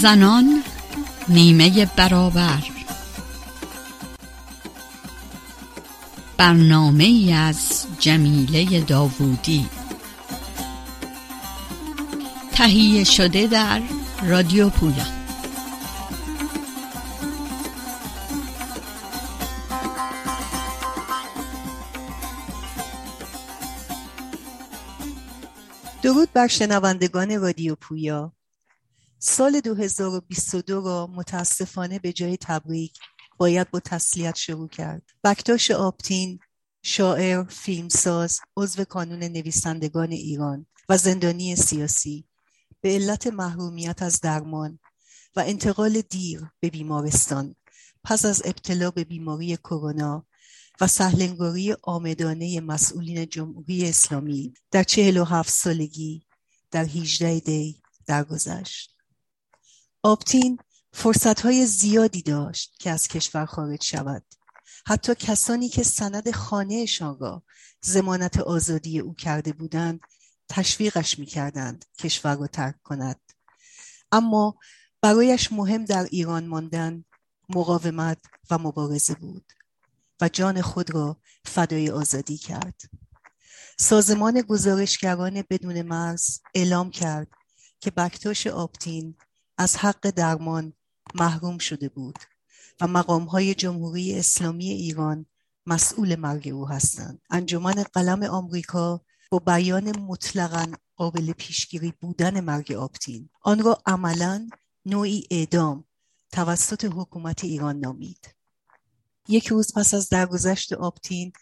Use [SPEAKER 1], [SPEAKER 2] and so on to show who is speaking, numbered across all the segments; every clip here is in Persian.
[SPEAKER 1] زنان نیمه برابر. برنامه ای از جمیله داوودی. تهیه شده در رادیو پویا.
[SPEAKER 2] درود بر شنوندگان رادیو پویا. سال 2022 را متاسفانه به جای تبریک باید با تسلیت شروع کرد. بکتاش آبتین شاعر، فیلمساز، عضو کانون نویسندگان ایران و زندانی سیاسی. به علت محرومیت از درمان و انتقال دیر به بیمارستان. پس از ابتلا به بیماری کرونا و سهلنگاری آمدانه مسئولین جمهوری اسلامی در چهل و هفت سالگی در 18 دی درگذشت. آبتین فرصتهای زیادی داشت که از کشور خارج شود. حتی کسانی که سند خانهشان را زمانت آزادی او کرده بودند تشویقش می‌کردند کشور را ترک کند. اما برایش مهم در ایران ماندن مقاومت و مبارزه بود و جان خود را فدای آزادی کرد. سازمان گزارشگران بدون مرز اعلام کرد که بکتاش آبتین از حق درمان محروم شده بود و مقامهای جمهوری اسلامی ایران مسئول مرگ او هستند. انجمن قلم آمریکا با بیان مطلقا قابل پیشگیری بودن مرگ آبتین آن را عملا نوعی اعدام توسط حکومت ایران نامید. یک روز پس از درگذشت آبتین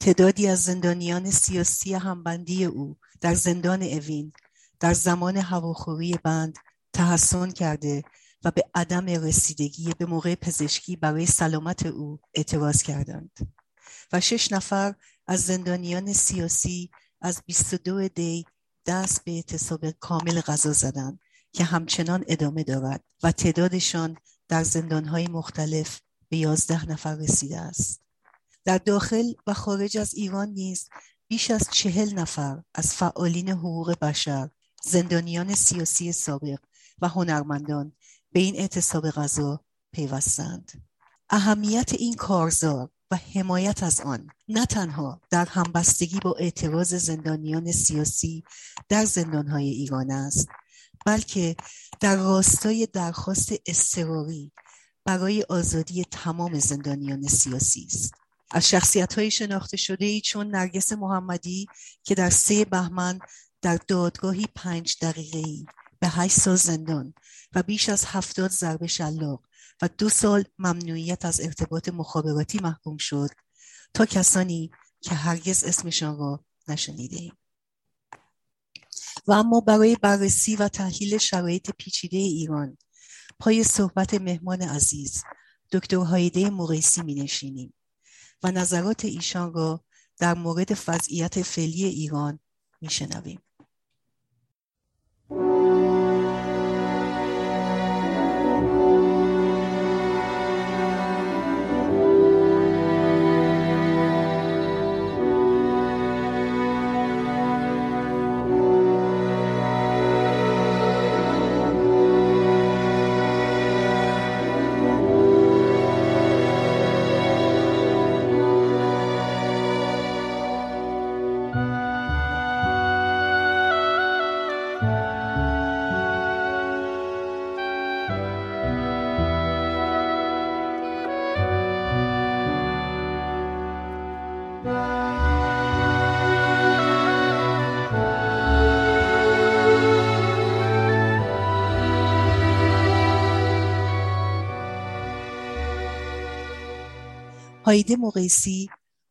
[SPEAKER 2] تعدادی از زندانیان سیاسی همبندی او در زندان اوین در زمان هواخوری بند تحسن کرده و به عدم رسیدگی به موقع پزشکی برای سلامت او اعتراض کردند. و شش نفر از زندانیان سیاسی از 22 دی دست به اعتصاب کامل غذا زدند که همچنان ادامه دارد و تعدادشان در زندانهای مختلف به 11 نفر رسیده است. در داخل و خارج از ایران نیز بیش از چهل نفر از فعالین حقوق بشر زندانیان سیاسی سابق و هنرمندان به این اعتصاب غذا پیوستند. اهمیت این کارزار و حمایت از آن نه تنها در همبستگی با اعتراض زندانیان سیاسی در زندانهای ایران است بلکه در راستای درخواست اضطراری برای آزادی تمام زندانیان سیاسی است. از شخصیت های شناخته شده ای چون نرگس محمدی که در سه بهمن در دادگاهی پنج دقیقه ای به هشت سال زندان و بیش از هفتاد ضربه شلاق و دو سال ممنوعیت از ارتباط مخابراتی محکوم شد تا کسانی که هرگز اسمشان را نشنیده ایم. و اما برای بررسی و تحلیل شرایط پیچیده ایران پای صحبت مهمان عزیز دکتر هایده مقیسی می نشینیم و نظرات ایشان را در مورد وضعیت فعلی ایران می شنویم. هایده مقیسی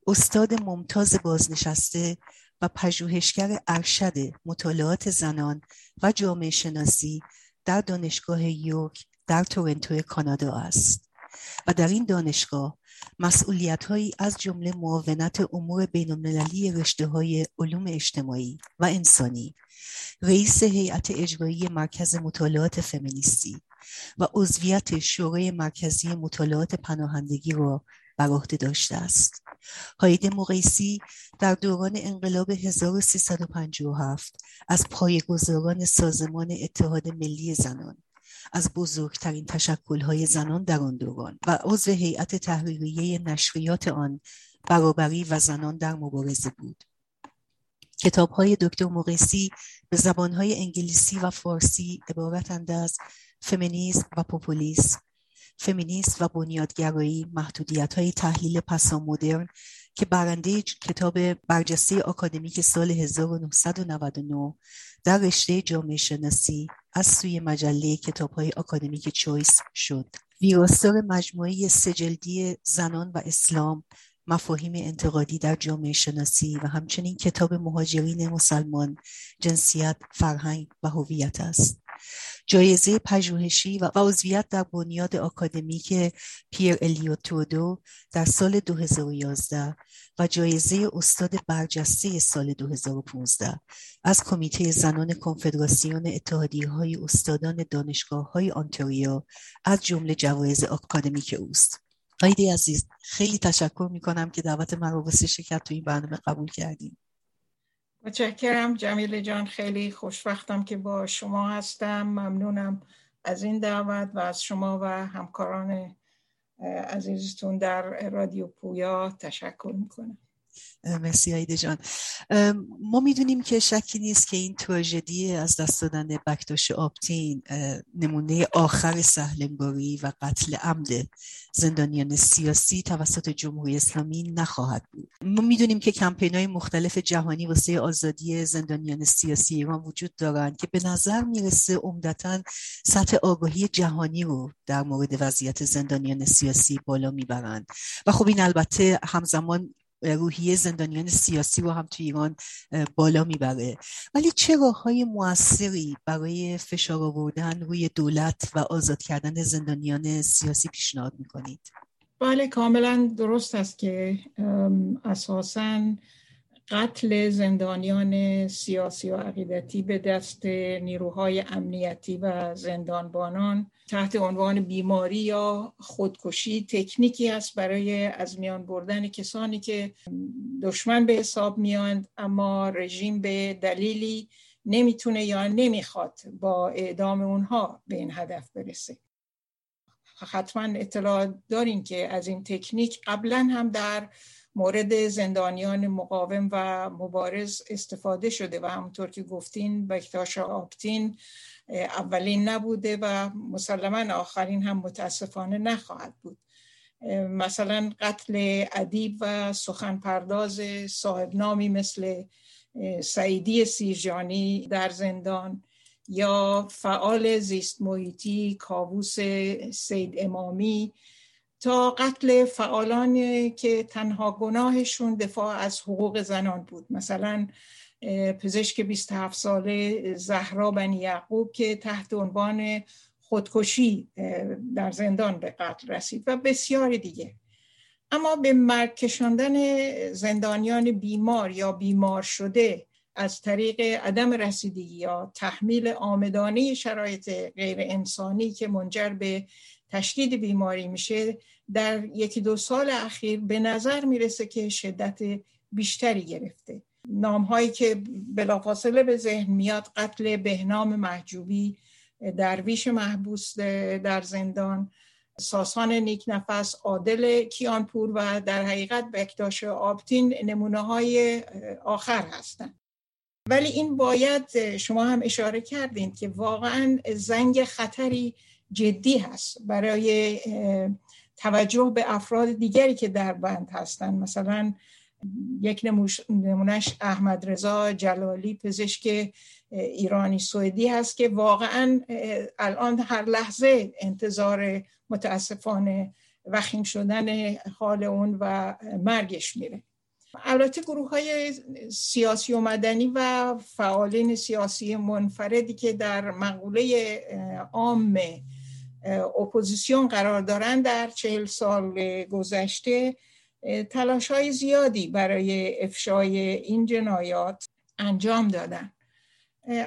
[SPEAKER 2] استاد ممتاز بازنشسته و پژوهشگر ارشد مطالعات زنان و جامعه شناسی در دانشگاه یورک در تورنتو کانادا است. و در این دانشگاه مسئولیت هایی از جمله معاونت امور بین المللی رشته های علوم اجتماعی و انسانی رئیس هیئت اجرایی مرکز مطالعات فمینیستی و عضویت شورای مرکزی مطالعات پناهندگی را بر عهده داشته است. هایده مقیسی در دوران انقلاب 1357 از پایگزاران سازمان اتحاد ملی زنان از بزرگترین تشکلهای زنان در آن دوران و عضو هیئت تحریریه نشریات آن برابری و زنان در مبارزه بود. کتاب های دکتر مقیسی به زبان انگلیسی و فارسی عبارتند از فمینیسم و پوپولیسم. فمینیست و بنیادگرایی محدودیت های تحلیل پسا مدرن که برنده کتاب برجسته آکادمیک سال 1999 در رشته جامعه شناسی از سوی مجله کتاب های آکادمیک چویس شد. ویراستار مجموعه سجلدی زنان و اسلام مفاهیم انتقادی در جامعه شناسی و همچنین کتاب مهاجرین مسلمان جنسیت فرهنگ و هویت است. جایزه پژوهشی و عضویت در بنیاد آکادمیک پیر الیوتودو در سال 2011 و جایزه استاد برجسته سال 2015 از کمیته زنان کنفدراسیون اتحادیه های استادان دانشگاه های از جمله جوایز آکادمیک اوست. قایدی عزیز. خیلی تشکر می‌کنم که دعوت من رو شرکت تو این برنامه قبول کردیم
[SPEAKER 3] متشکرم جمیل جان. خیلی خوشبختم که با شما هستم. ممنونم از این دعوت و از شما و همکاران عزیزتون در رادیو پویا تشکر می‌کنم.
[SPEAKER 2] مرسی آیده جان. ما می‌دونیم که شکی نیست که این تراژدی از دست دادن بکتاش آپتین نمونه آخر سهلنگاری و قتل عمد زندانیان سیاسی توسط جمهوری اسلامی نخواهد بود. ما می‌دونیم که کمپین های مختلف جهانی واسه آزادی زندانیان سیاسی ایران وجود دارند که به نظر می‌رسه عمدتا سطح آگاهی جهانی رو در مورد وضعیت زندانیان سیاسی بالا می‌برند و خب این البته همزمان روحیه زندانیان سیاسی رو هم تو ایران بالا می‌بره. ولی چه راه های موثری برای فشار آوردن روی دولت و آزاد کردن زندانیان سیاسی پیشنهاد می‌کنید؟
[SPEAKER 3] بله کاملا درست است که اساسا قتل زندانیان سیاسی و عقیدتی به دست نیروهای امنیتی و زندانبانان تحت عنوان بیماری یا خودکشی تکنیکی است برای از میان بردن کسانی که دشمن به حساب میاند اما رژیم به دلیلی نمی‌تونه یا نمی‌خواد با اعدام اونها به این هدف برسه. حتما اطلاع دارین که از این تکنیک قبلا هم در مورد زندانیان مقاوم و مبارز استفاده شده و همونطور که گفتین بکتاش آپتین اولین نبوده و مسلما آخرین هم متاسفانه نخواهد بود. مثلا قتل ادیب و سخن پرداز صاحب نامی مثل سعیدی سیرجانی در زندان یا فعال زیست محیطی کاووس سید امامی تا قتل فعالانی که تنها گناهشون دفاع از حقوق زنان بود. مثلا پزشک 27 ساله زهرا بنی یعقوب که تحت عنوان خودکشی در زندان به قتل رسید و بسیاری دیگه. اما به مرگ کشاندن زندانیان بیمار یا بیمار شده از طریق عدم رسیدگی یا تحمیل آمدانه شرایط غیر انسانی که منجر به تشدید بیماری میشه در یکی دو سال اخیر به نظر می‌رسه که شدت بیشتری گرفته. نام هایی که بلافاصله به ذهن میاد قتل بهنام محجوبی درویش محبوس در زندان ساسان نیک نفس عادل کیانپور و در حقیقت بکتاش آبتین نمونه های آخر هستند. ولی این باید شما هم اشاره کردین که واقعا زنگ خطری جدی هست برای توجه به افراد دیگری که در بند هستند مثلا یک نمونش احمد رضا جلالی پزشک ایرانی سوئدی هست که واقعا الان هر لحظه انتظار متاسفانه وخیم شدن حال اون و مرگش میره. البته گروه های سیاسی و مدنی و فعالین سیاسی منفردی که در مقوله عام اپوزیسیون قرار دارن در چهل سال گذشته تلاش های زیادی برای افشای این جنایات انجام دادن.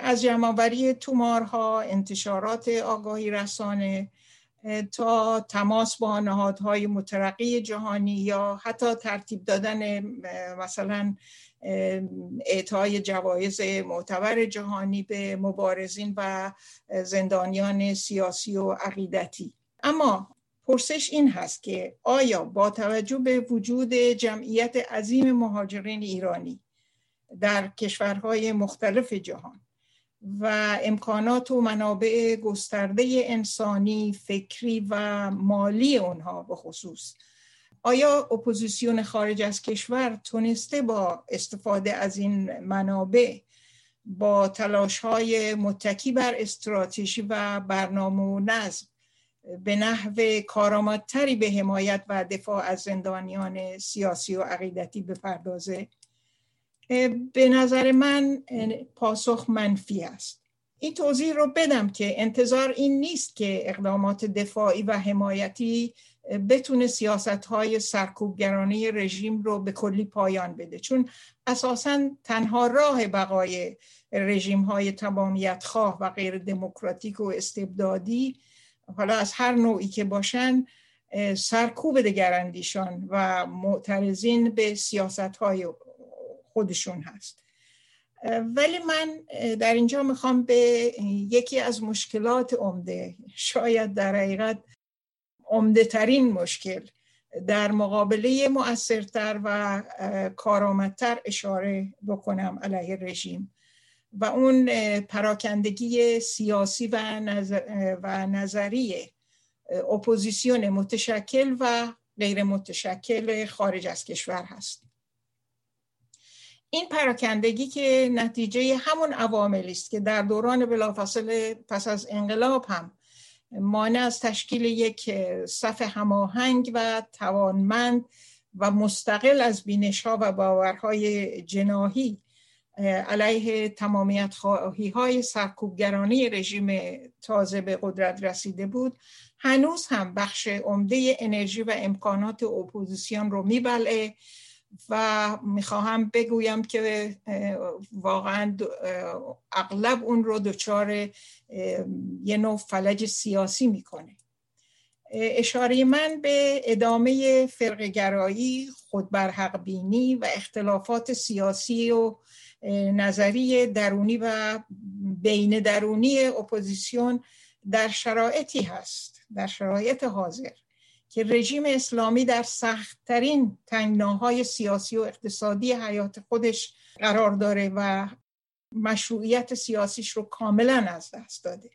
[SPEAKER 3] از جمعآوری تومارها انتشارات آگاهی رسانه تا تماس با نهادهای مترقی جهانی یا حتی ترتیب دادن مثلا اعطای جوایز معتبر جهانی به مبارزین و زندانیان سیاسی و عقیدتی. اما پرسش این هست که آیا با توجه به وجود جمعیت عظیم مهاجرین ایرانی در کشورهای مختلف جهان و امکانات و منابع گسترده انسانی، فکری و مالی اونها به خصوص. آیا اپوزیسیون خارج از کشور تونسته با استفاده از این منابع با تلاش های متکی بر استراتژی و برنامه و نظم به نحو کارآمدتری به حمایت و دفاع از زندانیان سیاسی و عقیدتی بپردازه؟ به نظر من پاسخ منفی است. این توضیح رو بدم که انتظار این نیست که اقدامات دفاعی و حمایتی بتونه سیاست های سرکوبگرانه رژیم رو به کلی پایان بده. چون اساسا تنها راه بقای رژیم های تمامیت خواه و غیر دموکراتیک و استبدادی حالا از هر نوعی که باشن سرکوب دگراندیشان و معترضین به سیاست های خودشون هست. ولی من در اینجا می‌خوام به یکی از مشکلات عمده شاید در حقیقت عمده ترین مشکل در مقابله مؤثرتر و کارآمدتر اشاره بکنم علیه رژیم و اون پراکندگی سیاسی و, نظر و نظری اپوزیسیون متشکل و غیر متشکل خارج از کشور هست. این پراکندگی که نتیجه همون عواملی است که در دوران بلافاصله پس از انقلاب هم مانع از تشکیل یک صف هماهنگ و توانمند و مستقل از بینش ها و باورهای جناهی علیه تمامیت خواهی های سرکوبگرانی رژیم تازه به قدرت رسیده بود هنوز هم بخش عمده انرژی و امکانات اپوزیسیون رو میبلعه. و می‌خواهم بگویم که واقعا اغلب اون رو دچار یه نوع فلج سیاسی می‌کنه. اشاره من به ادامه فرقگرایی خودبرحق بینی و اختلافات سیاسی و نظری درونی و بین درونی اپوزیسیون در شرایطی هست در شرایط حاضر. که رژیم اسلامی در سختترین تنگناهای سیاسی و اقتصادی حیات خودش قرار داره و مشروعیت سیاسیش رو کاملا از دست داده.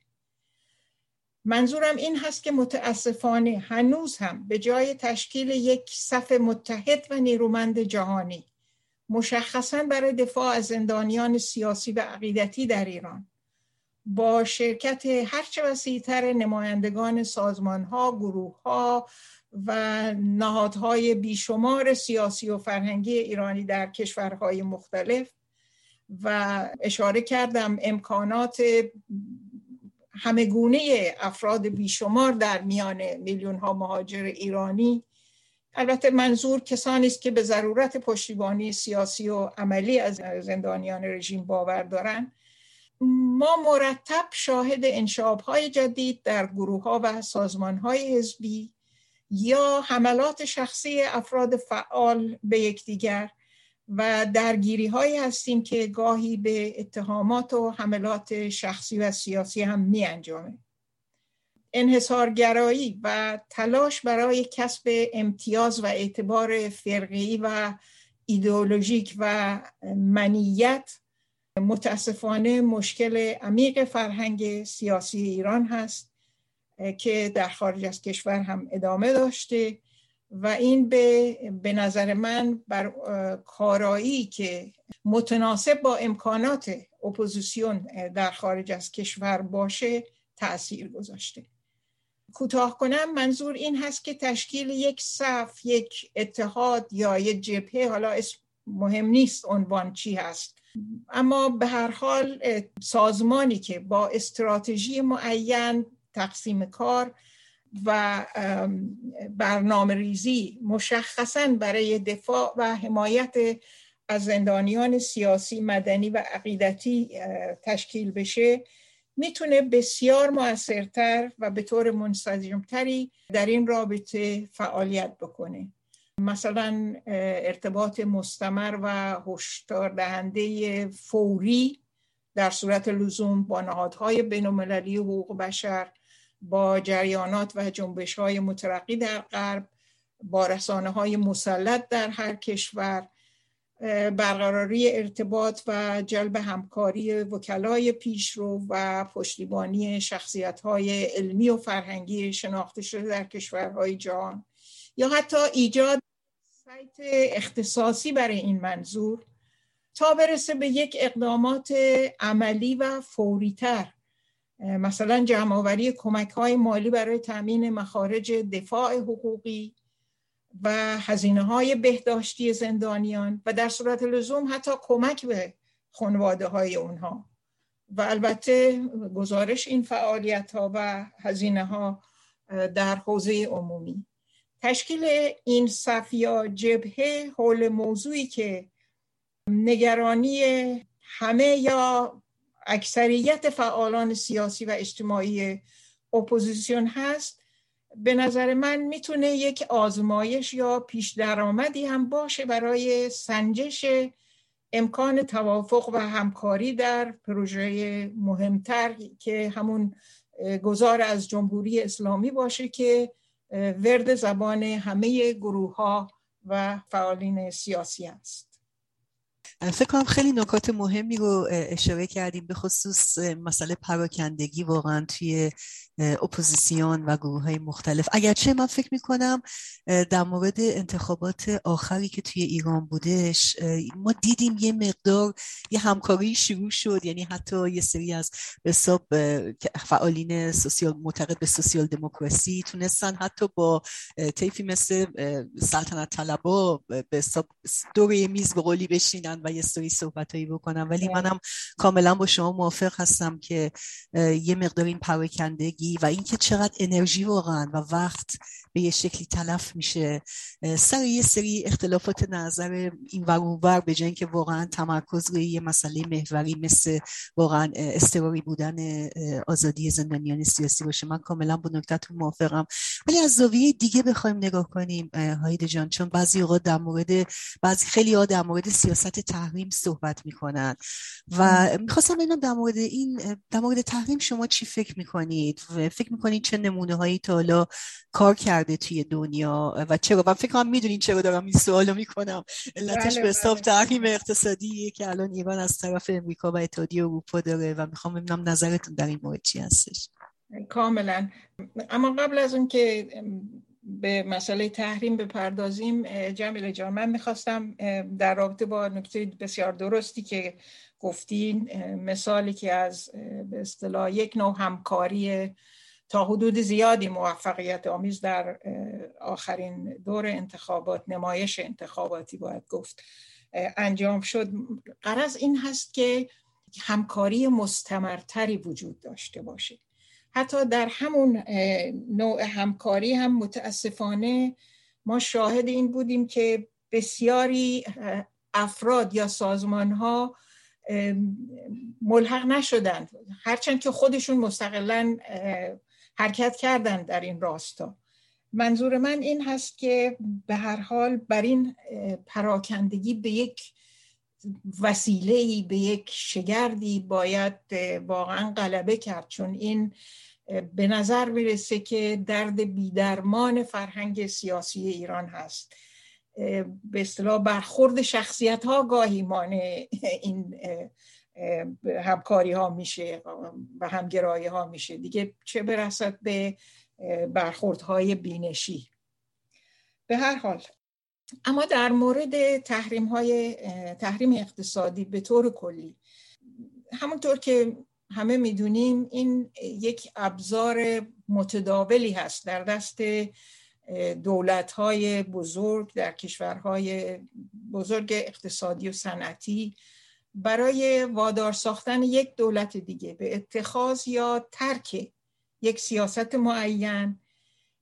[SPEAKER 3] منظورم این هست که متاسفانه هنوز هم به جای تشکیل یک صف متحد و نیرومند جهانی مشخصا برای دفاع از زندانیان سیاسی و عقیدتی در ایران با شرکت هرچه وسیعتر نمایندگان سازمان ها، گروه ها و نهادهای بیشمار سیاسی و فرهنگی ایرانی در کشورهای مختلف و اشاره کردم امکانات همگونه افراد بیشمار در میان میلیون ها مهاجر ایرانی. البته منظور کسانی است که به ضرورت پشتیبانی سیاسی و عملی از زندانیان رژیم باور دارند ما مرتب شاهد انشاب های جدید در گروه ها و سازمان های حزبی یا حملات شخصی افراد فعال به یکدیگر و درگیری هایی هستیم که گاهی به اتهامات و حملات شخصی و سیاسی هم می انجامه. انحصارگرایی و تلاش برای کسب امتیاز و اعتبار فرقی و ایدئولوژیک و منیت متاسفانه مشکل عمیق فرهنگ سیاسی ایران هست که در خارج از کشور هم ادامه داشته و این به, به نظر من بر کارایی که متناسب با امکانات اپوزیسیون در خارج از کشور باشه تاثیر گذاشته. کوتاه کنم منظور این هست که تشکیل یک صف یک اتحاد یا یک جبهه حالا اسم مهم نیست عنوان چی هست. اما به هر حال سازمانی که با استراتژی معین تقسیم کار و برنامه ریزی مشخصا برای دفاع و حمایت از زندانیان سیاسی مدنی و عقیدتی تشکیل بشه می‌تونه بسیار موثرتر و به طور منسجمتری در این رابطه فعالیت بکنه. مثلا ارتباط مستمر و هشدار دهنده فوری در صورت لزوم با نهادهای بینالمللی حقوق بشر با جریانات و جنبش های مترقی در غرب با رسانه های مسلط در هر کشور برقراری ارتباط و جلب همکاری وکلای پیشرو و پشتیبانی شخصیت های علمی و فرهنگی شناخته شده در کشورهای جهان. یا حتی ایجاد سایت اختصاصی برای این منظور تا برسه به یک اقدامات عملی و فوریتر مثلا جمعآوری کمک های مالی برای تامین مخارج دفاع حقوقی و هزینه های بهداشتی زندانیان و در صورت لزوم حتی کمک به خانواده های اونها. و البته گزارش این فعالیت ها و هزینه ها در حوزه عمومی. تشکیل این صف یا جبهه حول موضوعی که نگرانی همه یا اکثریت فعالان سیاسی و اجتماعی اپوزیسیون هست به نظر من می‌تونه یک آزمایش یا پیش درآمدی هم باشه برای سنجش امکان توافق و همکاری در پروژه مهمتر که همون گذار از جمهوری اسلامی باشه که ورد زبان همه گروه ها و فعالین سیاسی است.
[SPEAKER 2] فکر کنم خیلی نکات مهمی رو اشاره کردیم به خصوص مسئله پراکندگی واقعا توی اپوزیسیون و گروه های مختلف. اگرچه من فکر می‌کنم در مورد انتخابات آخری که توی ایران بودش ما دیدیم یه مقدار یه همکاری شروع شد. یعنی حتی یه سری از به فعالین سوسیال معتقد به سوسیال دموکراسی تونستن حتی با طیفی مثل سلطنت طلبا به حساب دوره میز به قولی بشینن و یه سری صحبتایی بکنن. ولی بله. منم کاملا با شما موافق هستم که یه مقدار این پراکندگی و اینکه چقدر انرژی واقعا و وقت به یه شکلی تلف میشه. سر یه سری اختلافات نظر این ور به جای که واقعا تمرکز روی یه مسئله محوری مثل واقعا استراری بودن آزادی زندانیان سیاسی باشه. من کاملا با نکتتون موافقم. ولی از زاویه دیگه بخوایم نگاه کنیم هایده جان چون بعضی اوقات در مورد بعضی خیلی ها در مورد سیاست تحریم صحبت می‌کنن. و می‌خواستم ببینم در مورد این در مورد تحریم شما چی فکر می‌کنید؟ فکر می‌کنید چه نمونه هایی تا حالا کار کرده توی دنیا؟ و چرا؟ من فکر کنم می‌دونین چرا دارم این سوالو می‌کنم. علتش به حساب بله. تحریم اقتصادی که الان ایران از طرف امریکا و اتحادیه اروپا داره و می‌خوام ببینم نظرتون در این مورد چی هستش.
[SPEAKER 3] کاملا. اما قبل از اون که به مسئله تحریم بپردازیم جمیل جان من می‌خواستم در رابطه با نکته بسیار درستی که گفتین مثالی که از به اصطلاح یک نوع همکاری تا حدود زیادی موفقیت آمیز در آخرین دور انتخابات نمایش انتخاباتی باید گفت انجام شد. قرض این هست که همکاری مستمرتری وجود داشته باشه. حتی در همون نوع همکاری هم متاسفانه ما شاهد این بودیم که بسیاری افراد یا سازمان ها ملحق نشدند. هرچند که خودشون مستقلا حرکت کردن در این راستا. منظور من این هست که به هر حال بر این پراکندگی به یک وسیله به یک شگردی باید واقعا غلبه کرد. چون این به نظر می‌رسه که درد بیدرمان فرهنگ سیاسی ایران هست. به اصطلاح برخورد شخصیت ها گاهی مانع این همکاری ها میشه و همگرایی ها میشه. دیگه چه برسد به برخوردهای بینشی؟ به هر حال. اما در مورد تحریم های تحریم اقتصادی به طور کلی همونطور که همه می‌دونیم این یک ابزار متداولی هست. در دست دولت های بزرگ در کشورهای بزرگ اقتصادی و صنعتی برای وادار ساختن یک دولت دیگه به اتخاذ یا ترک یک سیاست معین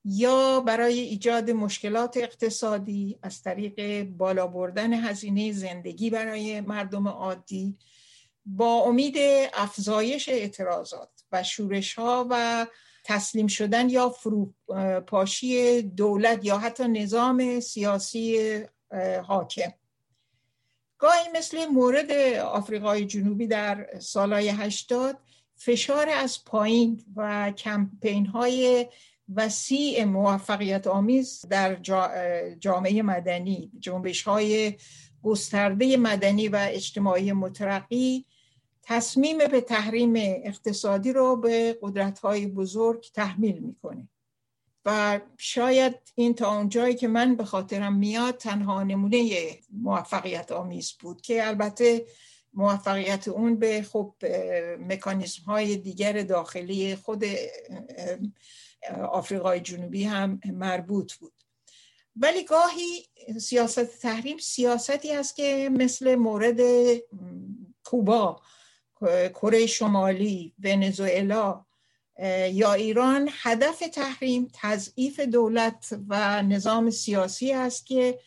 [SPEAKER 3] یا برای ایجاد مشکلات اقتصادی از طریق بالا بردن هزینه زندگی برای مردم عادی با امید افزایش اعتراضات و شورش ها و تسلیم شدن یا فروپاشی دولت یا حتی نظام سیاسی حاکم. گاهی مثل مورد آفریقای جنوبی در سالهای هشتاد فشار از پایین و کمپین های وسیع موفقیت آمیز در جامعه مدنی جنبش های گسترده مدنی و اجتماعی مترقی تصمیم به تحریم اقتصادی رو به قدرت های بزرگ تحمیل می‌کنه. و شاید این تا اونجایی که من به خاطرم میاد تنها نمونه موفقیت آمیز بود که البته موفقیت اون به خب مکانیزم های دیگر داخلی خود آفریقای جنوبی هم مربوط بود. ولی گاهی سیاست تحریم سیاستی است که مثل مورد کوبا کره شمالی ونزوئلا یا ایران هدف تحریم تضعیف دولت و نظام سیاسی است که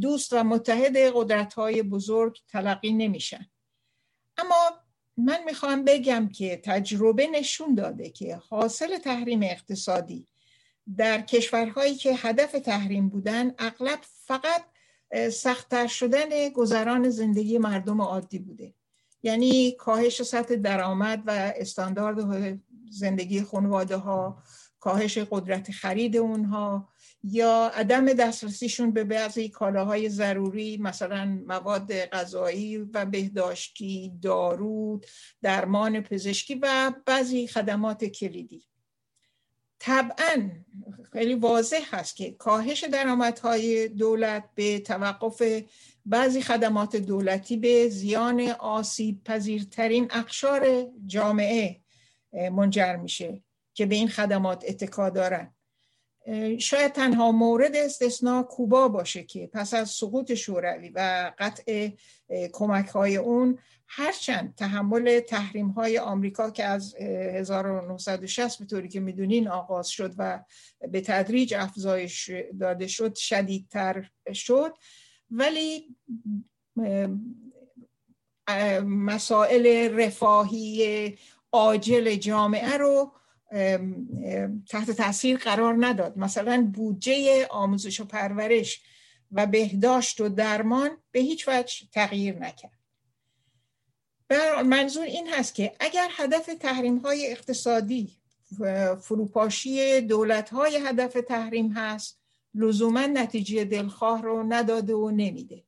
[SPEAKER 3] دوست و متحد قدرت های بزرگ تلقی نمیشن. اما من می‌خوام بگم که تجربه نشون داده که حاصل تحریم اقتصادی در کشورهایی که هدف تحریم بودن اغلب فقط سختتر شدن گذران زندگی مردم عادی بوده. یعنی کاهش سطح درآمد و استاندارد زندگی خانواده ها کاهش قدرت خرید اونها یا عدم دسترسیشون به بعضی کالاهای ضروری مثلا مواد غذایی و بهداشتی دارو درمان پزشکی و بعضی خدمات کلیدی. طبعا خیلی واضح هست که کاهش درآمدهای دولت به توقف بعضی خدمات دولتی به زیان آسیب پذیرترین اقشار جامعه منجر میشه که به این خدمات اتکا دارن. شاید تنها مورد استثناء کوبا باشه که پس از سقوط شوروی و قطع کمک های اون هرچند تحمل تحریم های آمریکا که از 1960 به طوری که می‌دونین آغاز شد و به تدریج افزایش داده شد شدیدتر شد. ولی مسائل رفاهی عاجل جامعه رو تحت تاثیر قرار نداد. مثلا بودجه آموزش و پرورش و بهداشت و درمان به هیچ وجه تغییر نکرد. منظور این هست که اگر هدف تحریم های اقتصادی فروپاشی دولت های هدف تحریم هست لزوما نتیجه دلخواه رو نداده و نمیده.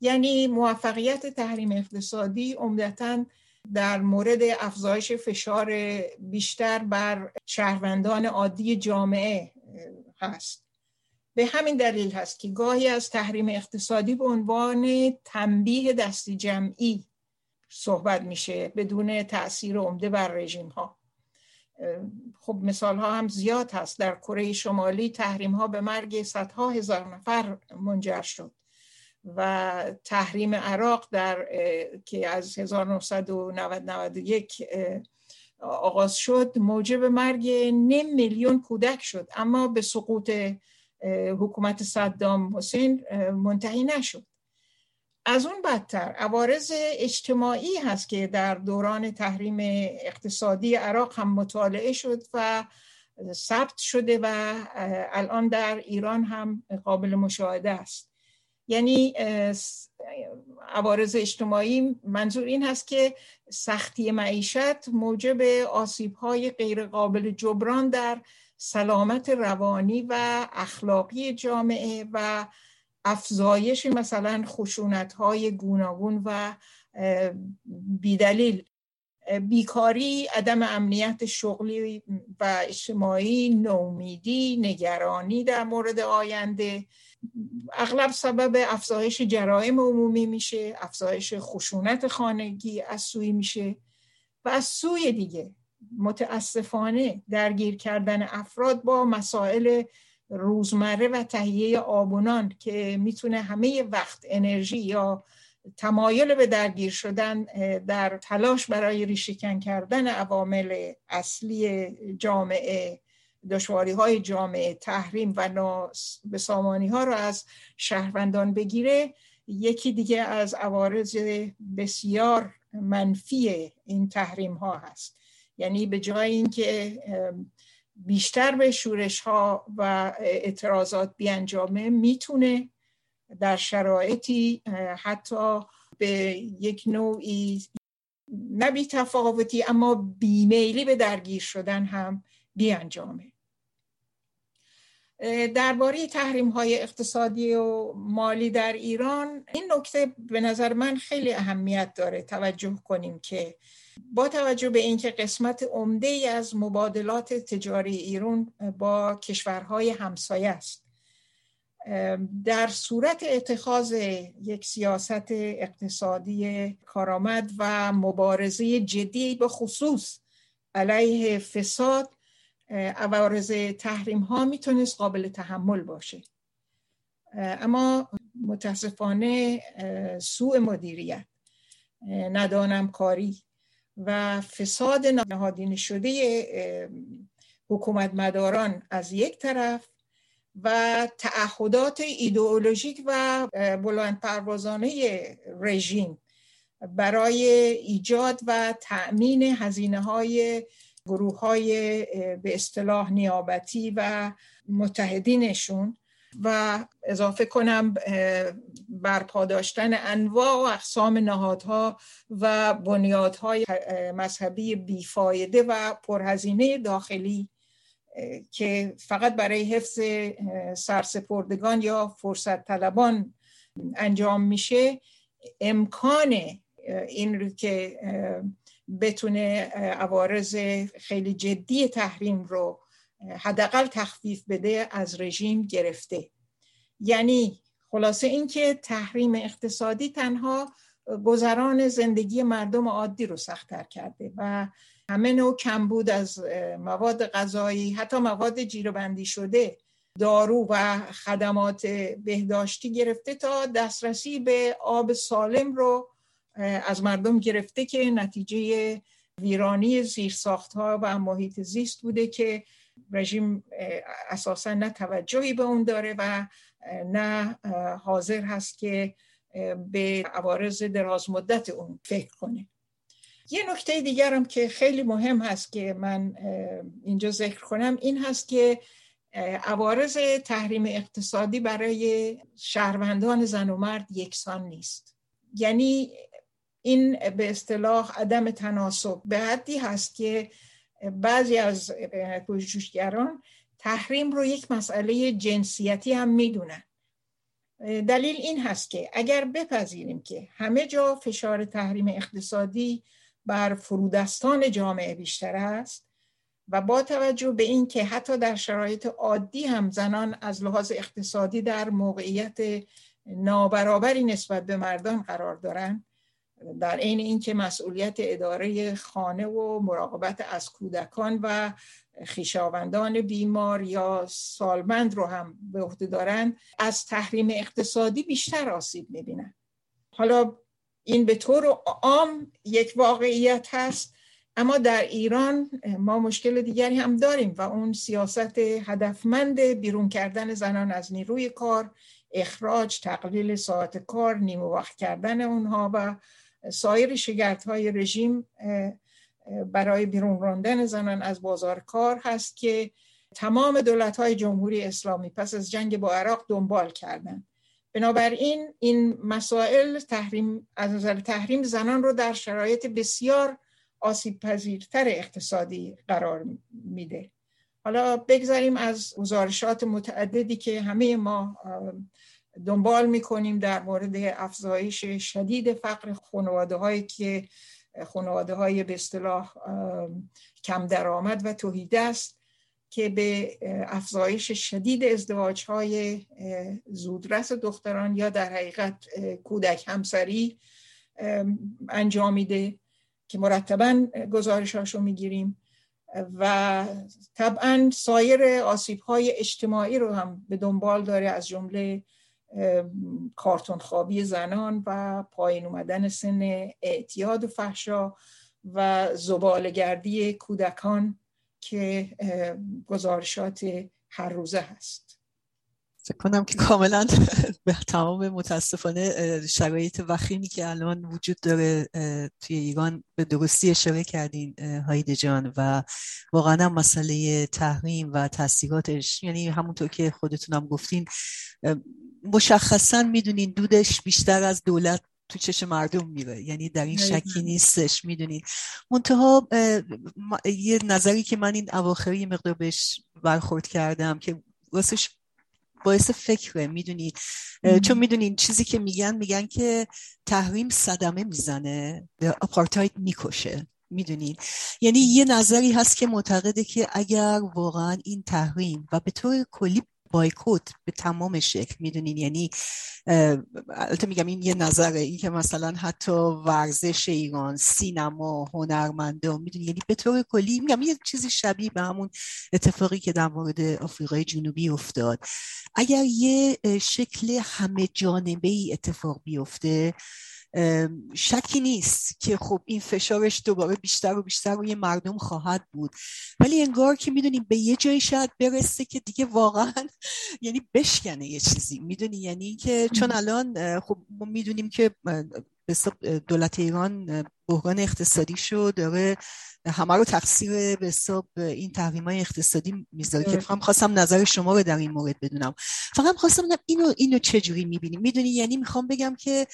[SPEAKER 3] یعنی موفقیت تحریم اقتصادی عمدتا در مورد افزایش فشار بیشتر بر شهروندان عادی جامعه هست. به همین دلیل هست که گاهی از تحریم اقتصادی به عنوان تنبیه دستی جمعی صحبت میشه بدون تاثیر عمده بر رژیم ها خب مثال ها هم زیاد هست. در کره شمالی تحریم ها به مرگ صدها هزار نفر منجر شد. و تحریم عراق در که از 1991 آغاز شد موجب مرگ نیم میلیون کودک شد. اما به سقوط حکومت صدام حسین منتهی نشد. از اون بدتر عوارض اجتماعی هست که در دوران تحریم اقتصادی عراق هم مطالعه شد و ثبت شده و الان در ایران هم قابل مشاهده است. یعنی عوارض اجتماعی منظور این هست که سختی معیشت موجب آسیب های غیر قابل جبران در سلامت روانی و اخلاقی جامعه و افزایش مثلا خشونت های گوناگون و بیدلیل. بیکاری عدم امنیت شغلی و اجتماعی نومیدی نگرانی در مورد آینده. اغلب سبب افزایش جرایم عمومی میشه افزایش خشونت خانگی از سوی میشه و از سوی دیگه متاسفانه درگیر کردن افراد با مسائل روزمره و تهیه آبونان که می‌تونه همه وقت انرژی یا تمایل به درگیر شدن در تلاش برای ریشهکن کردن عوامل اصلی جامعه دشواری های جامعه تحریم و بسامانی ها رو از شهروندان بگیره یکی دیگه از عوارض بسیار منفی این تحریم ها هست. یعنی به جای اینکه بیشتر به شورش ها و اعتراضات بیانجامه می‌تونه در شرایطی حتی به یک نوعی نه تفاوتی اما بیمیلی به درگیر شدن هم بیانجامه. درباره تحریم های اقتصادی و مالی در ایران این نکته به نظر من خیلی اهمیت داره. توجه کنیم که با توجه به اینکه قسمت عمده ای از مبادلات تجاری ایران با کشورهای همسایه است در صورت اتخاذ یک سیاست اقتصادی کارآمد و مبارزه جدی به خصوص علیه فساد عوارض تحریم ها می‌تونست قابل تحمل باشه. اما متاسفانه سوء مدیریت ندانم کاری و فساد نهادین شده حکومت مداران از یک طرف و تعهدات ایدئولوژیک و بلند پروازانه رژیم برای ایجاد و تأمین هزینه های گروه های به اصطلاح نیابتی و متحدینشون و اضافه کنم برپا داشتن انواع و اقسام نهادها و بنیادهای مذهبی بیفایده و پرهزینه داخلی که فقط برای حفظ سرسپردگان یا فرصت طلبان انجام میشه. امکان این که بتونه عوارض خیلی جدی تحریم رو حداقل تخفیف بده از رژیم گرفته. یعنی خلاصه اینکه تحریم اقتصادی تنها گذران زندگی مردم عادی رو سختتر کرده و همه نوع کمبود از مواد غذایی حتی مواد جیربندی شده دارو و خدمات بهداشتی گرفته تا دسترسی به آب سالم رو از مردم گرفته که نتیجه ویرانی زیرساخت ها و محیط زیست بوده که رژیم اساسا نه توجهی به اون داره و نه حاضر هست که به عوارض دراز مدت اون فکر کنه. یه نکته دیگرم که خیلی مهم هست که من اینجا ذکر کنم این هست که عوارض تحریم اقتصادی برای شهروندان زن و مرد یکسان نیست. یعنی این به اصطلاح عدم تناسب. به حدی هست که بعضی از پژوهشگران تحریم رو یک مسئله جنسیتی هم می‌دونن. دلیل این هست که اگر بپذیریم که همه جا فشار تحریم اقتصادی بر فرودستان جامعه بیشتر است و با توجه به این که حتی در شرایط عادی هم زنان از لحاظ اقتصادی در موقعیت نابرابری نسبت به مردان قرار دارند در عین اینکه مسئولیت اداره خانه و مراقبت از کودکان و خیشاوندان بیمار یا سالمند رو هم به عهده دارند از تحریم اقتصادی بیشتر آسیب می‌بینن. حالا این به طور عام یک واقعیت هست اما در ایران ما مشکل دیگری هم داریم و اون سیاست هدفمند بیرون کردن زنان از نیروی کار اخراج تقلیل ساعت کار نیمه وقت کردن اونها و سایر شگرت های رژیم برای بیرون راندن زنان از بازار کار هست که تمام دولت های جمهوری اسلامی پس از جنگ با عراق دنبال کردند بنابراین این مسائل تحریم از نظر تحریم زنان رو در شرایط بسیار آسیب پذیرتر اقتصادی قرار میده. حالا بگذاریم از گزارشات متعددی که همه ما دنبال می‌کنیم در مورد افزایش شدید فقر خانواده هایی که خانواده های به اصطلاح کم درآمد و توحید است که به افزایش شدید ازدواج های زودرس دختران یا در حقیقت کودک همسری انجامیده که مرتبا گزارش می‌گیریم و طبعا سایر آسیب های اجتماعی رو هم به دنبال داره از جمله کارتون خوابی زنان و پایین اومدن سن اعتیاد و فحشا و زبالگردی کودکان که گزارشات هر روزه هست.
[SPEAKER 2] فکر کنم که کاملا به تمام متاسفانه شرایط وخیمی که الان وجود داره توی ایران به درستی اشاره کردین هایده جان. و واقعا مسئله تحریم و تاثیراتش یعنی همونطور که خودتونم گفتین مشخصا می‌دونین دودش بیشتر از دولت تو چش مردم میره. یعنی در این شکی نیستش می‌دونید منتها یه نظری که من این اواخری مقدار بهش برخورد کردم که واسش باعث فکره می‌دونید چون می‌دونین چیزی که میگن میگن که تحریم صدمه می‌زنه آپارتاید می‌کشه. می‌دونین یعنی یه نظری هست که معتقده که اگر واقعا این تحریم و به طور کلی بایکوت به تمام شکل می‌دونین. یعنی البته میگم این یه نظره. این که مثلا حتی ورزش ایران سینما هنرمندان می‌دونین. یعنی به طور کلی میگم یه چیزی شبیه به همون اتفاقی که در مورد آفریقای جنوبی افتاد. اگر یه شکل همه جانبه ای اتفاق بیفته شکی نیست که خب این فشارش دوباره بیشتر و بیشتر روی مردم خواهد بود. ولی انگار که می‌دونیم به یه جایی شاید برسه که دیگه واقعا یعنی بشکنه یه چیزی. می‌دونی یعنی که چون الان خب ما می‌دونیم که دولت ایران بحران اقتصادی شد داره همه رو تقصیر به حساب این تحریم های اقتصادی می‌ذاره که فقط خواستم نظر شما رو در این مورد بدونم. فقط خواستم بدونم اینو اینو چجوری می‌بینیم؟ می‌دونی یعنی می‌خوام بگم که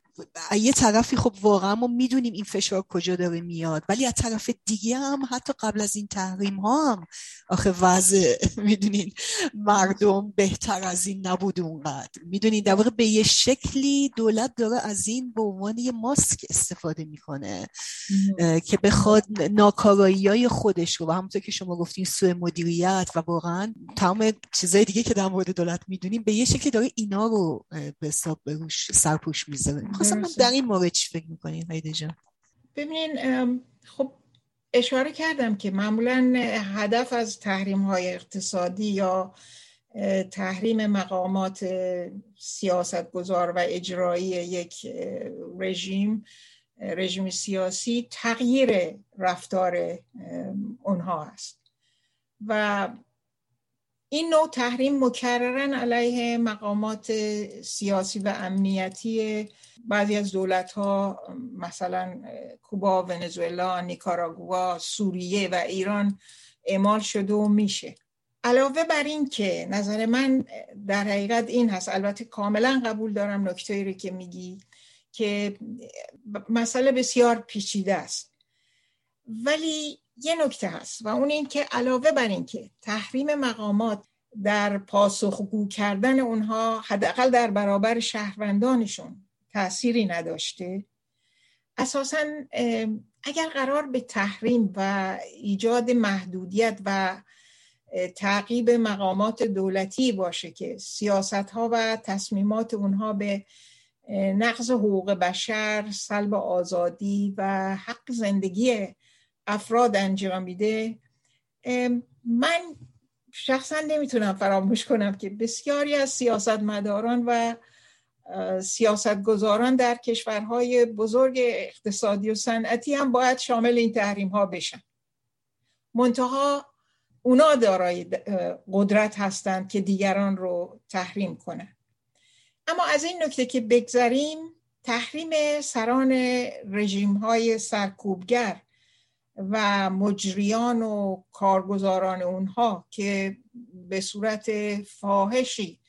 [SPEAKER 2] یه طرفی خب واقعا ما می‌دونیم این فشار کجا داره میاد ولی از طرف دیگه هم حتی قبل از این تحریم ها هم آخه وضع می‌دونین مردم بهتر از این نبود اونقدر. می‌دونین در واقع به یه شکلی دولت داره از این به عنوان یه ماسک استفاده می‌کنه. که بخواد ناکارایی های خودش رو و همونطور که شما گفتین سوء مدیریت و واقعا تمام چیزای دیگه که در مورد دولت می‌دونیم به یه شکلی داره اینا رو به حساب روش سرپوش می‌ذاره. خواستم در این مورد چی فکر می‌کنین هایده جان؟
[SPEAKER 3] ببینین خب اشاره کردم که معمولا هدف از تحریم های اقتصادی یا تحریم مقامات سیاست گذار و اجرایی یک رژیم رژیم سیاسی تغییر رفتار اونها است. و این نوع تحریم مکررن علیه مقامات سیاسی و امنیتی بعضی از دولت ها مثلا کوبا، ونزوئلا، نیکاراگوا، سوریه و ایران اعمال شده و میشه. علاوه بر این که نظر من در حقیقت این هست. البته کاملا قبول دارم نکته رو که میگی. که مسئله بسیار پیچیده است. ولی یه نکته هست و اون این که علاوه بر این که تحریم مقامات در پاسخگو کردن اونها حداقل در برابر شهروندانشون تأثیری نداشته اساسا اگر قرار به تحریم و ایجاد محدودیت و تعقیب مقامات دولتی باشه که سیاست ها و تصمیمات اونها به نقض حقوق بشر سلب آزادی و حق زندگی افراد انجام میده. من شخصا نمی‌تونم فراموش کنم که بسیاری از سیاستمداران و سیاستگزاران در کشورهای بزرگ اقتصادی و صنعتی هم باید شامل این تحریم ها بشن. منتها اونا دارای قدرت هستند که دیگران رو تحریم کنن. اما از این نکته که بگذریم تحریم سران رژیم های سرکوبگر و مجریان و کارگزاران اونها که به صورت فاحشی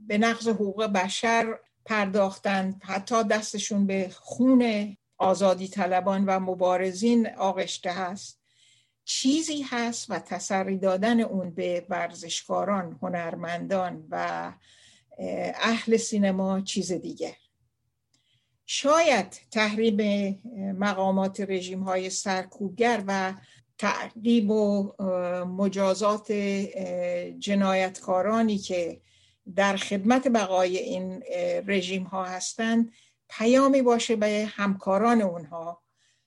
[SPEAKER 3] به نقض حقوق بشر پرداختند حتی دستشون به خون آزادی طلبان و مبارزین آغشته هست چیزی هست و تسری دادن اون به ورزشکاران هنرمندان و اهل سینما چیز دیگر شاید تحریم مقامات رژیم های سرکوبگر و تعقیب و مجازات جنایتکارانی که در خدمت بقای این رژیم ها هستند پیامی باشه به همکاران اونها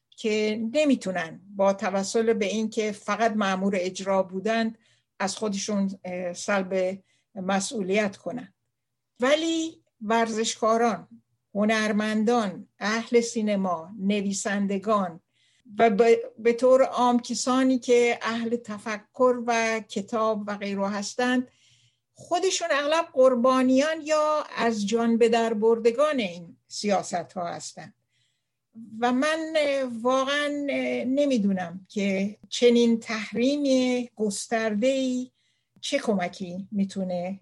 [SPEAKER 3] که نمی‌تونن با توسل به اینکه فقط معمور اجرا بودند از خودشون سلب مسئولیت کنند ولی ورزشکاران هنرمندان اهل سینما نویسندگان و به طور عام کسانی که اهل تفکر و کتاب و غیره هستند خودشون اغلب قربانیان یا از جان به در بردگان این سیاست ها هستن و من واقعا نمی‌دونم که چنین تحریم گسترده چه کمکی می‌تونه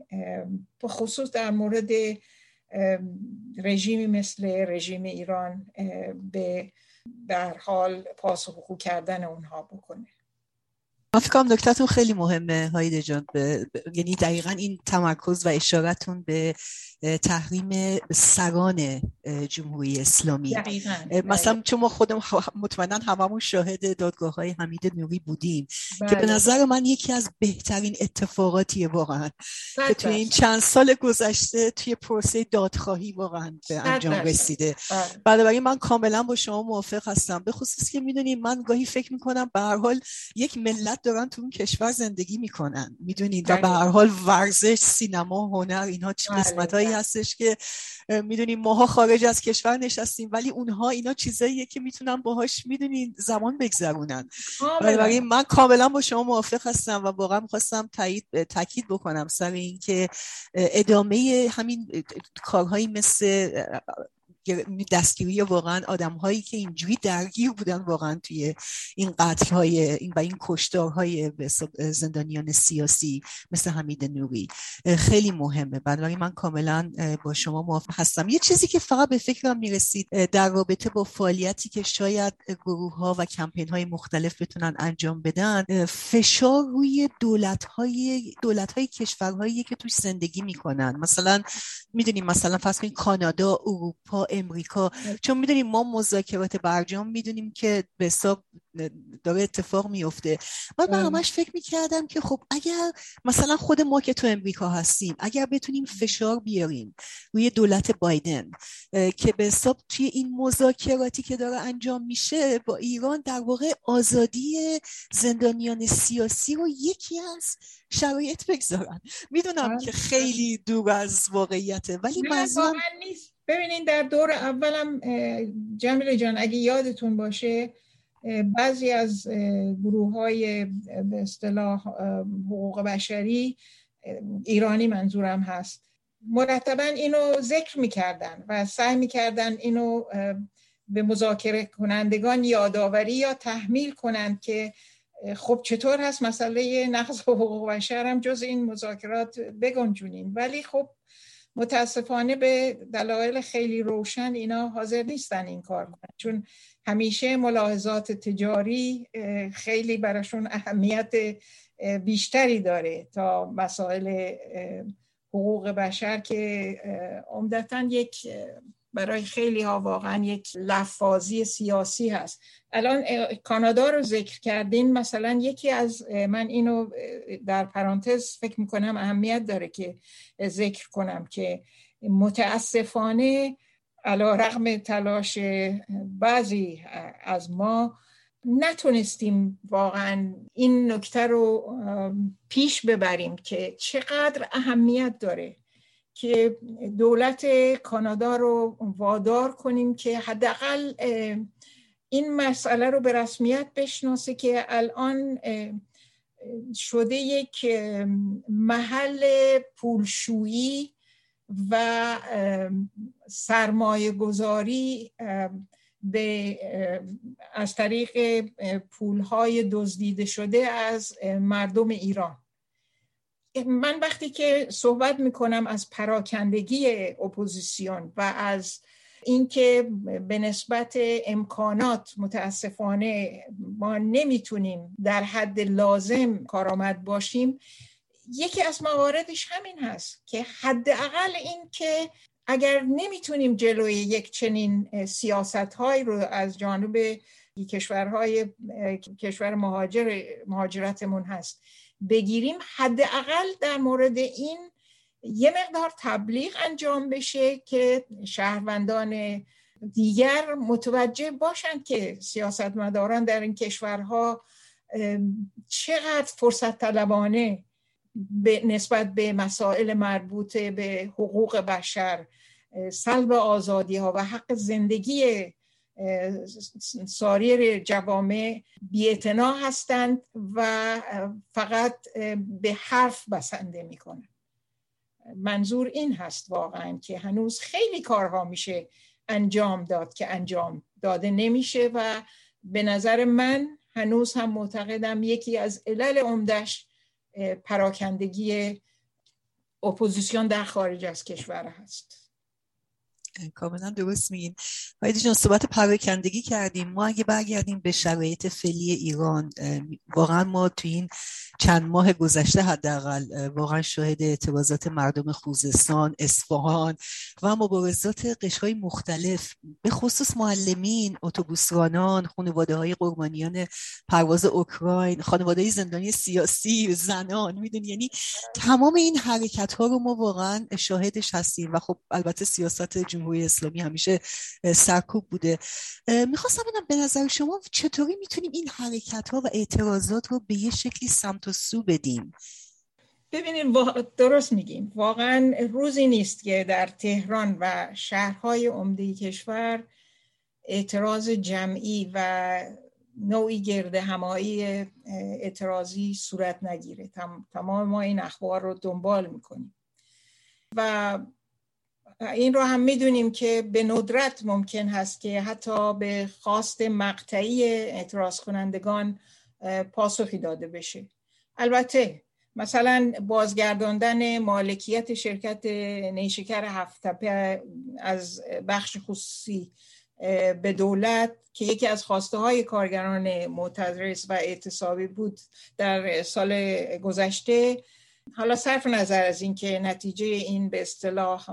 [SPEAKER 3] به خصوص در مورد رژیمی مثل رژیم ایران به در حال پاسخگو کردن اونها بکنه؟
[SPEAKER 2] من فکر خیلی مهمه هایده جان یعنی دقیقا این تمرکز و اشارتون به تحریم سران جمهوری اسلامی. مثلا چون ما خودم مطمئنا هممون شاهد دادگاه های حمید نوری بودیم که به بله. نظر من یکی از بهترین اتفاقاتیه واقعا که توی این چند سال گذشته توی پروسه دادخواهی واقعا به انجام رسیده. بله. بنابراین من کاملا با شما موافق هستم. به خصوص که می‌دونیم من گاهی فکر می‌کنم به هر حال یک ملت دارن تو اون کشور زندگی می‌کنن. می‌دونید و به هر حال ورزش سینما هنر اینها چه بله، قسمت هایی هستش که می‌دونیم ماها خارج از کشور نشستیم ولی اونها اینا چیزاییه که می‌تونن باهاش می‌دونین زمان بگذرونن. بنابراین من کاملا با شما موافق هستم و واقعا می‌خواستم تایید تاکید بکنم سر اینکه ادامه همین کارهایی مثل دستگیری واقعا آدم هایی که اینجوری درگیر بودن واقعا توی این قتل های این و این کشتارهای زندانیان سیاسی مثل حمید نوری خیلی مهمه. بنابراین من کاملا با شما موافق هستم. یه چیزی که فقط به فکرم می‌رسید در رابطه با فعالیتی که شاید گروه ها و کمپین های مختلف بتونن انجام بدن فشار روی دولت های دولت های کشورهایی که توش زندگی می‌کنن. مثلا می‌دونیم مثلا فرض کانادا اروپا امریکا. چون می‌دونیم ما مذاکرات برجام می‌دونیم که به حساب داره اتفاق میفته من به همش فکر می‌کردم که خب اگر مثلا خود ما که تو امریکا هستیم اگر بتونیم فشار بیاریم روی دولت بایدن که به حساب توی این مذاکراتی که داره انجام میشه با ایران در واقع آزادی زندانیان سیاسی رو یکی از شرایط بگذارن. می‌دونم که خیلی دور از واقعیته ولی منظورم
[SPEAKER 3] نیست. ببینین در دور اولم جمیل جان اگه یادتون باشه بعضی از گروه های به اصطلاح حقوق بشری ایرانی منظورم هست. مرتبا اینو ذکر می‌کردن و سعی می‌کردن اینو به مذاکره کنندگان یادآوری یا تحمیل کنند که خب چطور هست مسئله نقض حقوق بشر هم جز این مذاکرات بگنجونین. ولی خب متاسفانه به دلایل خیلی روشن اینا حاضر نیستن این کار کنن. چون همیشه ملاحظات تجاری خیلی براشون اهمیت بیشتری داره تا مسائل حقوق بشر که عمدتا یک برای خیلی ها واقعا یک لفاظی سیاسی هست. الان کانادا رو ذکر کردین مثلا یکی از من اینو در پرانتز فکر می‌کنم اهمیت داره که ذکر کنم که متاسفانه علا رغم تلاش بعضی از ما نتونستیم واقعا این نکته رو پیش ببریم که چقدر اهمیت داره. که دولت کانادا رو وادار کنیم که حداقل این مسئله رو به رسمیت بشناسه که الان شده یک محل پولشویی و سرمایه گذاری به از طریق پولهای دزدیده شده از مردم ایران. من وقتی که صحبت می‌کنم از پراکندگی اپوزیسیون و از اینکه به نسبت امکانات متاسفانه ما نمی‌تونیم در حد لازم کارآمد باشیم یکی از مواردش همین هست که حداقل این که اگر نمی‌تونیم جلوی یک چنین سیاست های رو از جانب کشورهای کشور مهاجر مهاجرتمون هست بگیریم حداقل در مورد این یه مقدار تبلیغ انجام بشه که شهروندان دیگر متوجه باشند که سیاستمداران در این کشورها چقدر فرصت طلبانه به نسبت به مسائل مربوط به حقوق بشر سلب آزادی ها و حق زندگی سایر جوامع بیعتنا هستند و فقط به حرف بسنده می‌کنند منظور این هست واقعا که هنوز خیلی کارها میشه انجام داد که انجام داده نمیشه و به نظر من هنوز هم معتقدم یکی از علل عمدش پراکندگی اپوزیسیون در خارج از کشور هست.
[SPEAKER 2] کاملا درست میگین؟ وایدی جان صحبت پراکندگی کردیم. ما اگه برگردیم به شرایط فعلی ایران واقعا ما تو این چند ماه گذشته حداقل واقعا شاهد اعتراضات مردم خوزستان اصفهان و مبارزات قشرهای مختلف به خصوص معلمین اتوبوسرانان خانواده های قربانیان پرواز اوکراین خانواده های زندانی سیاسی زنان می‌دونی؟ یعنی تمام این حرکت ها رو ما واقعا شاهدش هستیم و خب البته سیاست جمهوری اسلامی همیشه سرکوب بوده. می‌خواستم ببینم به نظر شما چطوری می‌تونیم این حرکت ها و اعتراضات رو به یه شکلی سمت و سو بدیم.
[SPEAKER 3] ببینید درست میگیم. واقعا روزی نیست که در تهران و شهرهای عمده کشور اعتراض جمعی و نوعی گرد همایی اعتراضی صورت نگیره. تمام ما این اخبار رو دنبال می‌کنیم. و این رو هم می‌دونیم که به ندرت ممکن هست که حتی به خواست مقطعی اعتراض کنندگان پاسخی داده بشه. البته مثلا بازگرداندن مالکیت شرکت نیشکر هفتپه از بخش خصوصی به دولت که یکی از خواسته های کارگران معترض و اعتصابی بود در سال گذشته. حالا صرف نظر از اینکه نتیجه این به اصطلاح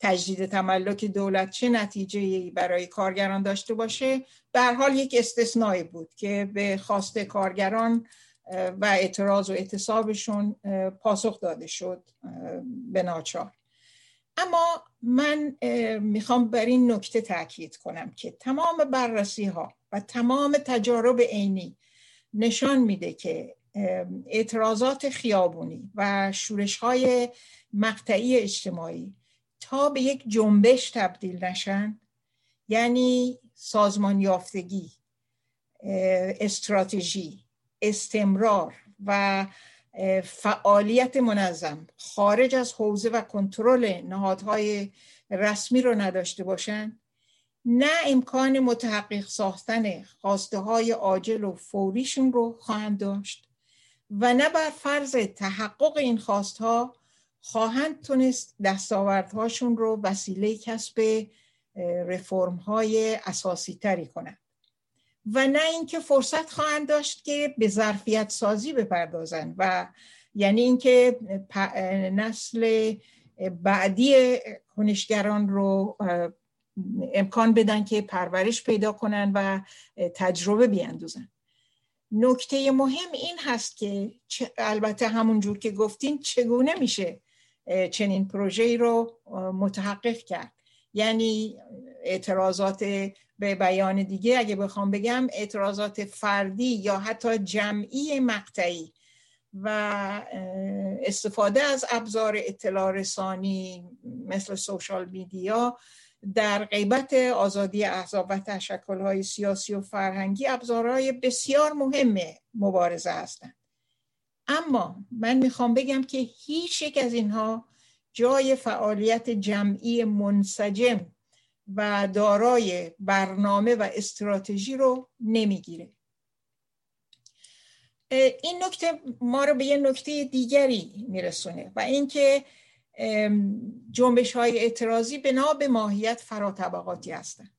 [SPEAKER 3] تجدید تملک دولت چه نتیجه برای کارگران داشته باشه به حال یک استثنایی بود که به خواست کارگران و اعتراض و اعتصابشون پاسخ داده شد به ناچار. اما من می‌خوام بر این نکته تاکید کنم که تمام بررسی ها و تمام تجارب عینی نشان میده که اعتراضات خیابونی و شورش های مقطعی اجتماعی تا به یک جنبش تبدیل نشن یعنی سازمان یافتگی استراتژی استمرار و فعالیت منظم خارج از حوزه و کنترل نهادهای رسمی رو نداشته باشند نه امکان متحقق ساختن خواسته های عاجل و فوریشون رو خواهند داشت و نه بر فرض تحقق این خواستها خواهند تونست دستاوردهاشون رو وسیله کسب رفرم های اساسی تری کنند. و نه اینکه فرصت خواهند داشت که به ظرفیت سازی بپردازند و یعنی اینکه نسل بعدی کنشگران رو امکان بدن که پرورش پیدا کنن و تجربه بیاندوزن نکته مهم این هست که البته همون جور که گفتین چگونه میشه چنین پروژه رو متحقق کرد. یعنی اعتراضات به بیان دیگه اگه بخوام بگم اعتراضات فردی یا حتی جمعی مقطعی و استفاده از ابزار اطلاع رسانی مثل سوشال میدیا در غیبت آزادی احزاب و تشکلهای سیاسی و فرهنگی ابزارهای بسیار مهم مبارزه هستند. اما من می‌خوام بگم که هیچ یک از اینها جای فعالیت جمعی منسجم و دارای برنامه و استراتژی رو نمی‌گیره. این نکته ما رو به یه نکته دیگری میرسونه و اینکه جنبش های اعتراضی بنا به ماهیت طبقاتی هستند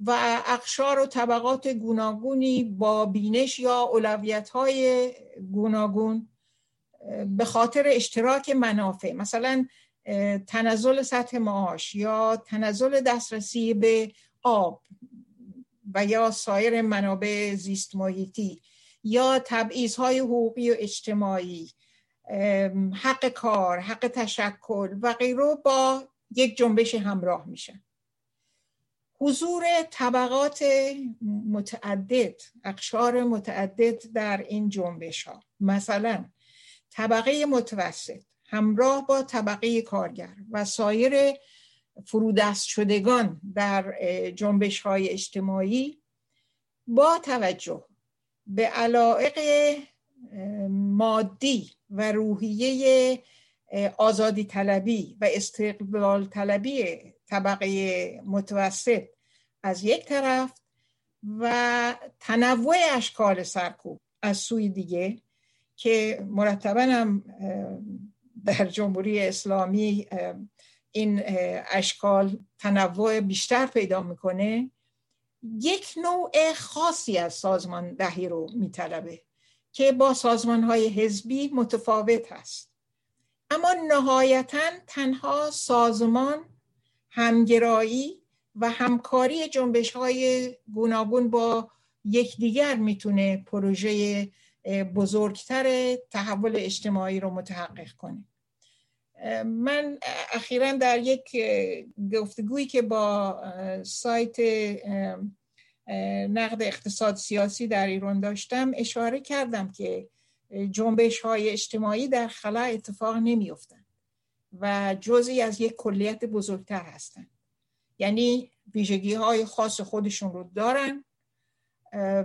[SPEAKER 3] و اقشار و طبقات گوناگونی با بینش یا اولویت های گوناگون به خاطر اشتراک منافع. مثلا تنزل سطح معاش یا تنزل دسترسی به آب و یا سایر منابع زیست محیطی یا تبعیض های حقوقی و اجتماعی حق کار حق تشکل و غیره با یک جنبش همراه میشن حضور طبقات متعدد اقشار متعدد در این جنبش ها مثلا طبقه متوسط. همراه با طبقه کارگر و سایر فرودست شدگان در جنبش های اجتماعی با توجه به علائق مادی و روحیه آزادی طلبی و استقلال طلبی طبقه متوسط از یک طرف و تنوع اشکال سرکوب از سوی دیگه که مرتبا هم در جمهوری اسلامی این اشکال تنوع بیشتر پیدا می‌کنه یک نوع خاصی از سازمان دهی رو میطلبه که با سازمان های حزبی متفاوت هست. اما نهایتا تنها سازمان همگرایی و همکاری جنبش های گوناگون با یکدیگر می‌تونه پروژه بزرگتر تحول اجتماعی رو متحقق کنه. من اخیرا در یک گفتگویی که با سایت نقد اقتصاد سیاسی در ایران داشتم اشاره کردم که جنبش های اجتماعی در خلا اتفاق نمیافتند و جزئی از یک کلیت بزرگتر هستند. یعنی ویژگی های خاص خودشون رو دارن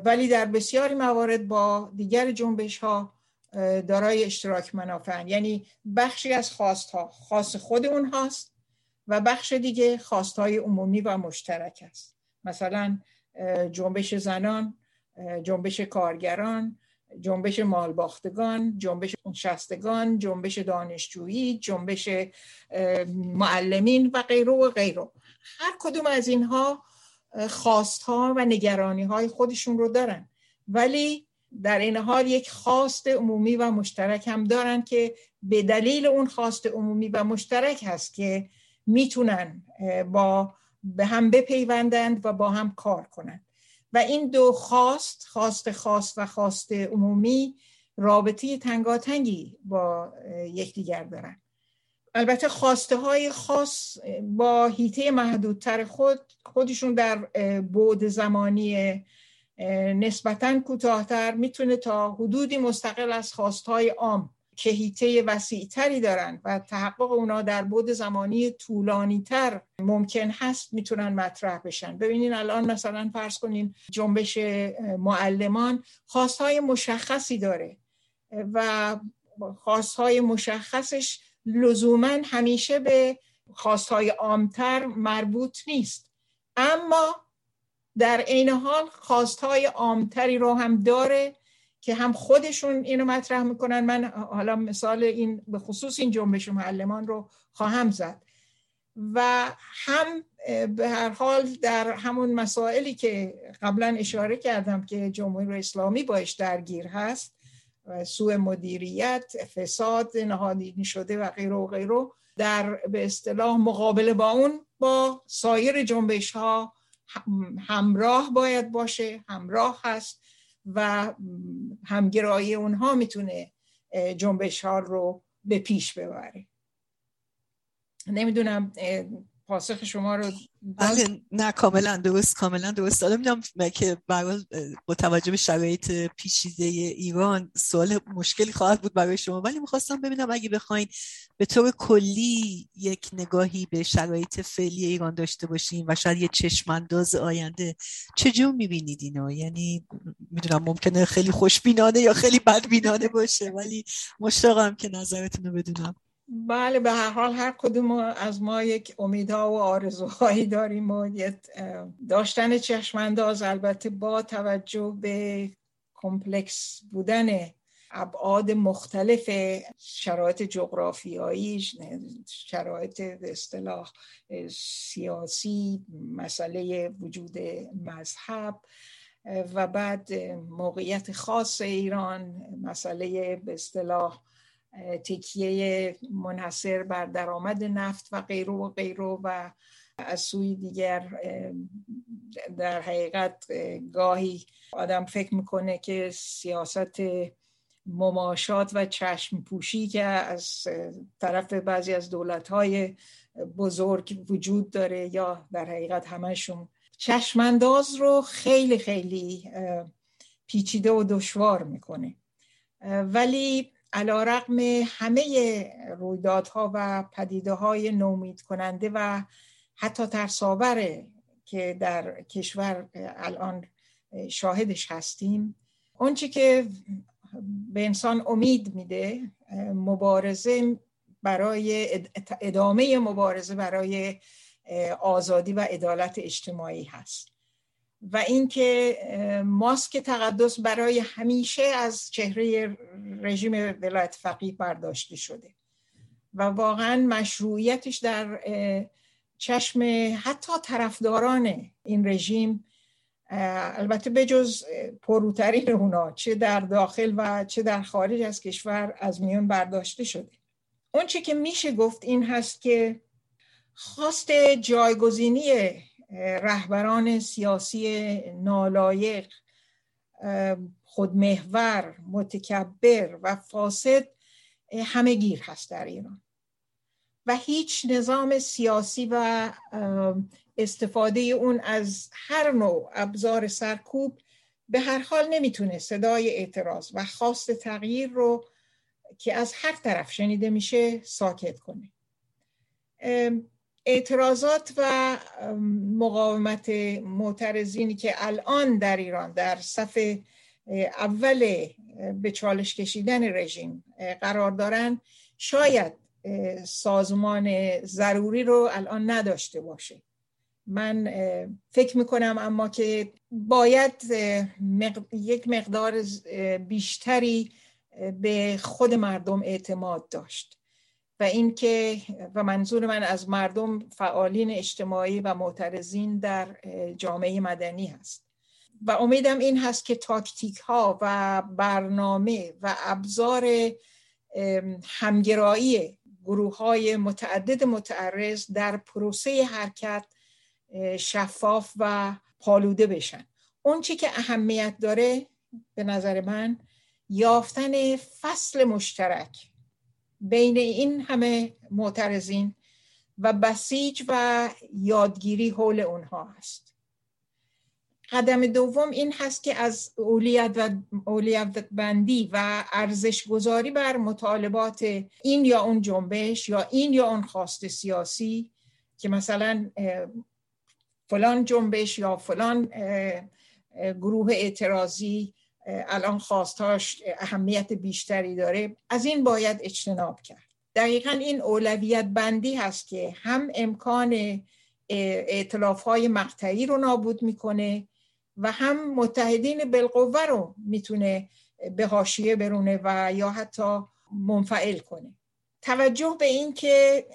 [SPEAKER 3] ولی در بسیاری موارد با دیگر جنبش ها دارای اشتراک منافع یعنی بخشی از خواست ها خاص خود اون هاست و بخش دیگه خواست های عمومی و مشترک است. مثلا جنبش زنان جنبش کارگران جنبش مالباختگان جنبش شستگان جنبش دانشجویی جنبش معلمین و غیره و غیره. هر کدوم از اینها خواست ها و نگرانی های خودشون رو دارن. ولی در این حال یک خواست عمومی و مشترک هم دارن که به دلیل اون خواست عمومی و مشترک هست که می‌تونن با به هم بپیوندند و با هم کار کنند. و این دو خواست خواست خاص و خواست عمومی رابطه تنگاتنگی با یکدیگر دارن. البته خواسته های خاص با هیته محدودتر خود خودشون در بعد زمانی نسبتا کوتاهتر می‌تونه تا حدودی مستقل از خواستهای عام که هیته وسیعتری دارن و تحقق اونا در بود زمانی طولانی تر ممکن هست می‌تونن مطرح بشن. ببینین الان مثلا فرض کنین جنبش معلمان خواستهای مشخصی داره و خواستهای مشخصش لزوما همیشه به خواستهای عامتر مربوط نیست. اما در عین حال خواستهای عامتری رو هم داره که هم خودشون اینو مطرح می‌کنن. من حالا مثال این به خصوص این جنبش معلمان رو خواهم زد. و هم به هر حال در همون مسائلی که قبلا اشاره کردم که جمهوری اسلامی باش درگیر هست سوء مدیریت فساد نهادینی شده و غیره و غیره در به اصطلاح مقابله با اون با سایر جنبش ها همراه باید باشه همراه هست و همگرایی اونها می‌تونه جنبش ها رو به پیش ببره. نمی‌دونم پاسخ شما رو
[SPEAKER 2] بله نه کاملا درست کاملا درست. حالا می‌دونم که برای با توجه به شرایط پیچیده ایران سوال مشکلی خواهد بود برای شما. ولی می‌خواستم ببینم اگه بخواین به طور کلی یک نگاهی به شرایط فعلی ایران داشته باشیم و شاید یه چشمانداز آینده چجور می‌بینید اینو؟ یعنی می‌دونم ممکنه خیلی خوشبینانه یا خیلی بدبینانه باشه ولی مشتاقم که نظرتون رو بدونم.
[SPEAKER 3] بله به هر حال هر کدوم از ما یک امیدها و آرزوهایی داریم و داشتن چشمانداز البته با توجه به کمپلکس بودن ابعاد مختلف شرایط جغرافیایی شرایط اصطلاح سیاسی مسئله وجود مذهب و بعد موقعیت خاص ایران مسئله به اصطلاح تکیه منحصر بر درآمد نفت و غیره و غیره و از سوی دیگر در حقیقت گاهی آدم فکر می‌کنه که سیاست مماشات و چشم پوشی که از طرف بعضی از دولت های بزرگ وجود داره یا در حقیقت همشون چشمانداز رو خیلی خیلی پیچیده و دشوار می‌کنه. ولی علا رقم همه رویدادها و پدیده های نومید کننده و حتی ترساوره که در کشور الان شاهدش هستیم اونچه که به انسان امید میده مبارزه برای ادامه مبارزه برای آزادی و عدالت اجتماعی هست. و اینکه ماسک تقدس برای همیشه از چهره رژیم ولایت فقیه برداشته شده و واقعا مشروعیتش در چشم حتی طرفداران این رژیم البته بجز پروترین اونا چه در داخل و چه در خارج از کشور از میون برداشته شده. اون چه که میشه گفت این هست که خواست جایگزینی رهبران سیاسی نالایق خودمحور متکبر و فاسد همه گیر هست در ایران. و هیچ نظام سیاسی و استفاده اون از هر نوع ابزار سرکوب به هر حال نمی‌تونه صدای اعتراض و خواست تغییر رو که از هر طرف شنیده میشه ساکت کنه. اعتراضات و مقاومت معترضینی که الان در ایران در صف اول به چالش کشیدن رژیم قرار دارن شاید سازمان ضروری رو الان نداشته باشه. من فکر می‌کنم اما که باید یک مقدار بیشتری به خود مردم اعتماد داشت. و اینکه و منظور من از مردم فعالین اجتماعی و معترضین در جامعه مدنی هست. و امیدم این هست که تاکتیک ها و برنامه و ابزار همگرایی گروه های متعدد متعرض در پروسه حرکت شفاف و پالوده بشن. اون چی که اهمیت داره به نظر من یافتن فصل مشترک بین این همه معترضین و بسیج و یادگیری حول اونها هست. قدم دوم این هست که از اولیت و اولیت بندی و ارزش گذاری بر مطالبات این یا اون جنبش یا این یا اون خواست سیاسی که مثلا فلان جنبش یا فلان گروه اعتراضی الان خواستاش اهمیت بیشتری داره از این باید اجتناب کرد. دقیقا این اولویت بندی هست که هم امکان اعتلاف های مقطعی رو نابود می‌کنه و هم متحدین بالقوه رو می‌تونه به حاشیه برونه و یا حتی منفعل کنه. توجه به این که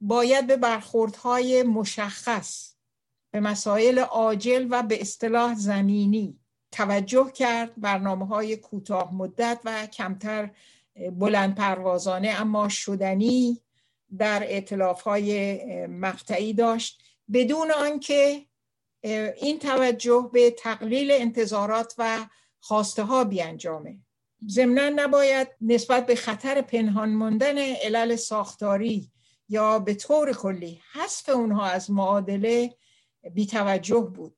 [SPEAKER 3] باید به برخوردهای مشخص به مسائل عاجل و به اصطلاح زمینی توجه کرد برنامه های کوتاه مدت و کمتر بلند پروازانه اما شدنی در اعتلاف های مقطعی داشت. بدون آنکه این توجه به تقلیل انتظارات و خواسته ها بیانجامه. ضمنا نباید نسبت به خطر پنهان ماندن علل ساختاری یا به طور کلی حذف اونها از معادله بیتوجه بود.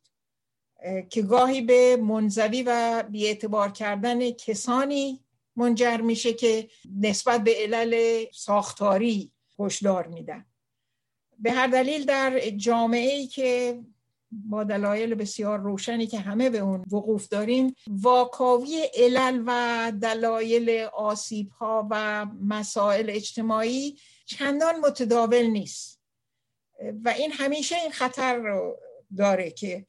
[SPEAKER 3] که گاهی به منزوی و بیاعتبار کردن کسانی منجر میشه که نسبت به علل ساختاری هشدار میدن. به هر دلیل در جامعه ای که با دلایل بسیار روشنی که همه به اون وقوف داریم واکاوی علل و دلایل آسیب ها و مسائل اجتماعی چندان متداول نیست. و این همیشه این خطر رو داره که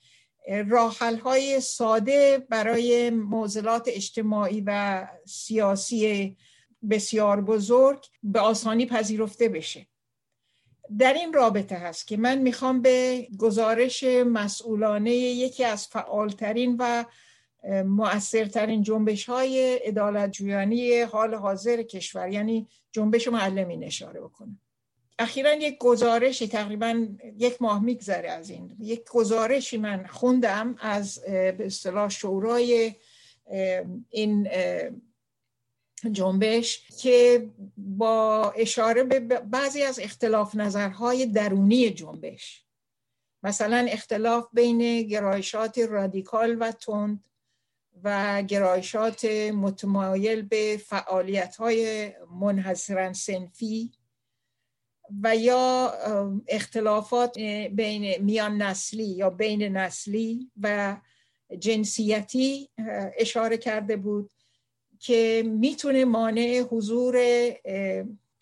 [SPEAKER 3] راحل های ساده برای موزلات اجتماعی و سیاسی بسیار بزرگ به آسانی پذیرفته بشه. در این رابطه هست که من می‌خوام به گزارش مسئولانه یکی از فعالترین و مؤثرترین جنبش های ادالت جویانی حال حاضر کشور یعنی جنبش معلمین اشاره بکنم. اخیرا یک گزارشی تقریبا یک ماه میگذره از این. یک گزارشی من خوندم از به اصطلاح شورای این جنبش که با اشاره به بعضی از اختلاف نظرهای درونی جنبش. مثلا اختلاف بین گرایشات رادیکال و تند و گرایشات متمایل به فعالیت های منحصرا سنفی. و یا اختلافات بین میان نسلی یا بین نسلی و جنسیتی اشاره کرده بود که می‌تونه مانع حضور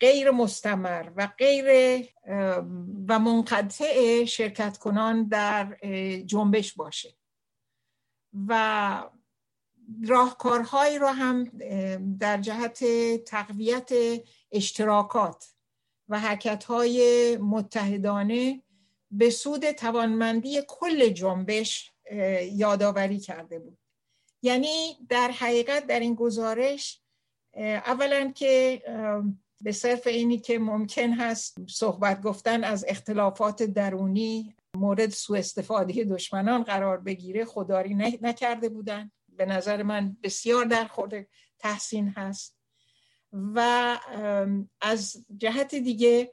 [SPEAKER 3] غیر مستمر و غیر و منقطع شرکت کنان در جنبش باشه. و راهکارهایی را هم در جهت تقویت اشتراکات و حرکتهای متحدانه به سود توانمندی کل جنبش یادآوری کرده بود. یعنی در حقیقت در این گزارش اولا که به صرف اینی که ممکن هست صحبت گفتن از اختلافات درونی مورد سوء استفاده دشمنان قرار بگیره خداری نکرده بودن. به نظر من بسیار در خود تحسین هست. و از جهت دیگه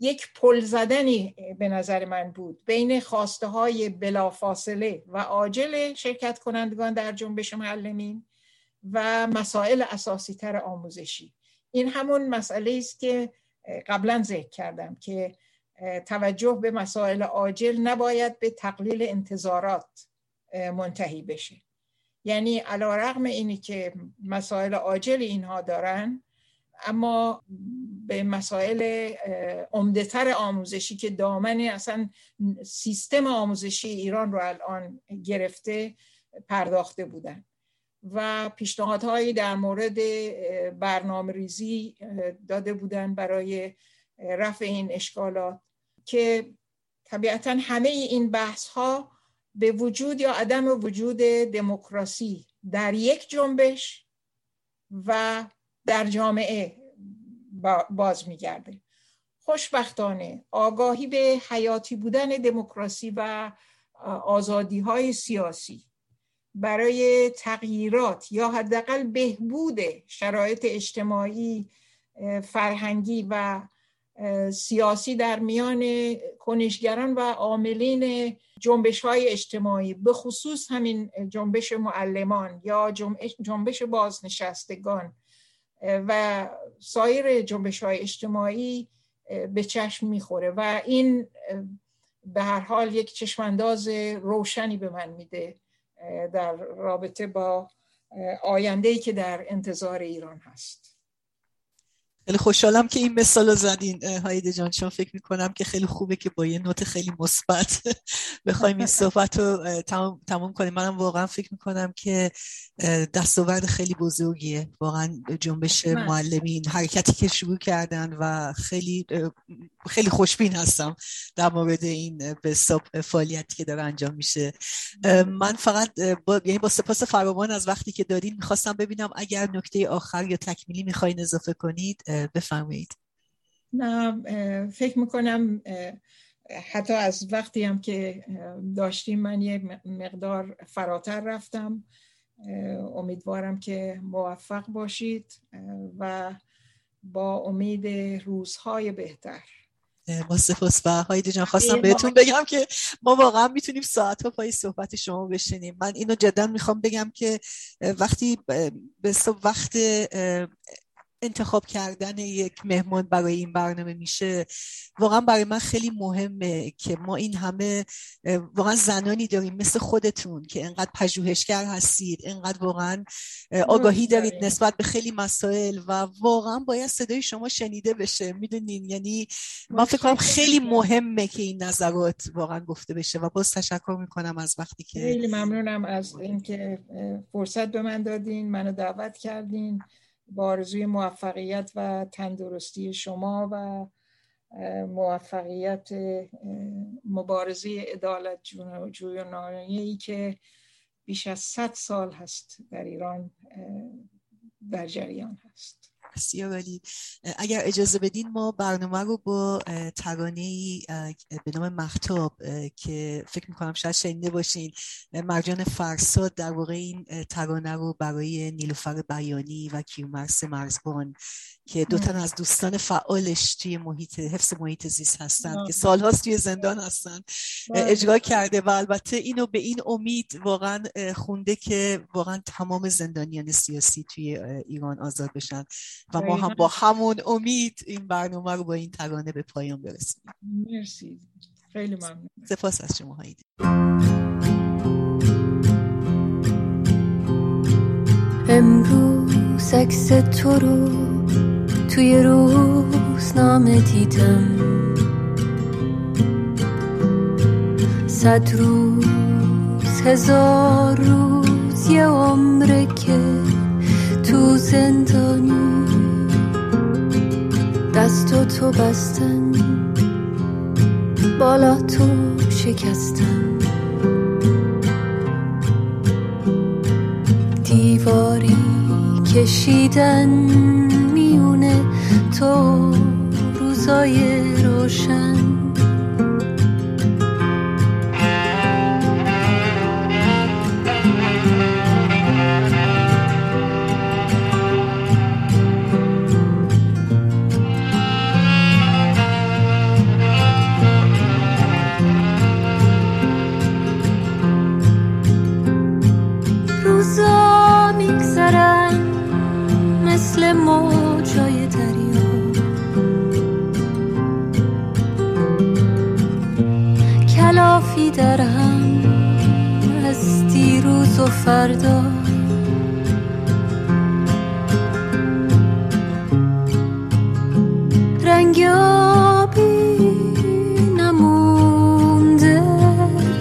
[SPEAKER 3] یک پل زدنی به نظر من بود. بین خواسته های بلافاصله و عاجل شرکت کنندگان در جنبش معلمین و مسائل اساسی تر آموزشی. این همون مسئله است که قبلا ذکر کردم که توجه به مسائل عاجل نباید به تقلیل انتظارات منتهی بشه. یعنی علا رغم اینی که مسائل عاجل اینها دارن اما به مسائل عمدهتر آموزشی که دامن اصلا سیستم آموزشی ایران رو الان گرفته پرداخته بودن. و پیشنهادهایی در مورد برنامه ریزی داده بودن برای رفع این اشکالات که طبیعتا همه این بحث ها به وجود یا عدم وجود دموکراسی در یک جنبش و در جامعه باز میگرده. خوشبختانه آگاهی به حیاتی بودن دموکراسی و آزادی های سیاسی برای تغییرات یا حداقل بهبود شرایط اجتماعی فرهنگی و سیاسی در میان کنشگران و عاملین جنبش های اجتماعی به خصوص همین جنبش معلمان یا جنبش بازنشستگان و سایر جنبش های اجتماعی به چشم می‌خوره و این به هر حال یک چشمانداز روشنی به من میده در رابطه با آینده که در انتظار ایران هست.
[SPEAKER 2] خیلی خوشحالم که این مثال رو زدین هایده جان چون فکر می‌کنم که خیلی خوبه که با یه نوت خیلی مثبت بخوایم این صحبت رو تمام کنیم. منم واقعا فکر می‌کنم که دستاورد خیلی بزرگیه. واقعا جنبش معلمین حرکتی که شروع کردن و خیلی خیلی خوشبین هستم در مورد این به فعالیتی که داره انجام میشه. من فقط با, یعنی با سپاس فراوان از وقتی که دارین می‌خواستم ببینم اگر نکته آخر یا تکمیلی می‌خواین اضافه کنید بفرمایید.
[SPEAKER 3] نه فکر می‌کنم حتی از وقتی هم که داشتیم من یه مقدار فراتر رفتم. امیدوارم که موفق باشید و با امید روزهای بهتر.
[SPEAKER 2] با سپاس و هایدی جان خواستم بهتون بگم که ما واقعا می‌تونیم ساعت ها پای صحبت شما بشنیم من اینو جدا می‌خوام بگم که وقتی به وقت انتخاب کردن یک مهمان برای این برنامه میشه واقعا برای من خیلی مهمه که ما این همه واقعا زنانی داریم مثل خودتون که انقدر پژوهشگر هستید انقدر واقعا آگاهی دارید نسبت به خیلی مسائل و واقعا باید صدای شما شنیده بشه می‌دونین؟ یعنی من فکر کنم خیلی مهمه که این نظرات واقعا گفته بشه و باز تشکر می‌کنم از وقتی که
[SPEAKER 3] خیلی ممنونم از اینکه فرصت به من دادین منو دعوت کردین. با آرزوی موفقیت و تندرستی شما و موفقیت مبارزه عدالت جویانه ای که بیش از صد سال هست در ایران در جریان هست.
[SPEAKER 2] عالی اگر اجازه بدین ما برنامه رو با ترانه به نام مختاب که فکر می‌کنم شاید شنیده باشین مرجان فرساد در واقع این ترانه رو برای نیلوفر بیانی و کیومرس مرزبان که دو تن از دوستان فعالش توی محیط حفظ محیط زیست هستن که سالهاست توی زندان هستن اجرا کرده و البته اینو به این امید واقعا خونده که واقعا تمام زندانیان سیاسی توی ایران آزاد بشن. و ما هم با همون امید این برنامه رو با این ترانه به پایان برسیم.
[SPEAKER 3] مرسی. خیلی ممنون.
[SPEAKER 2] سپاس از شما هایدی.
[SPEAKER 4] امروز عکس تو رو توی روزنامه دیدم. صد روز هزار روز یه عمره که تو زندانی دست تو بستن بالا تو شکستن. دیواری کشیدن تو روزای روشن. فردا. رنگ آبی نمونده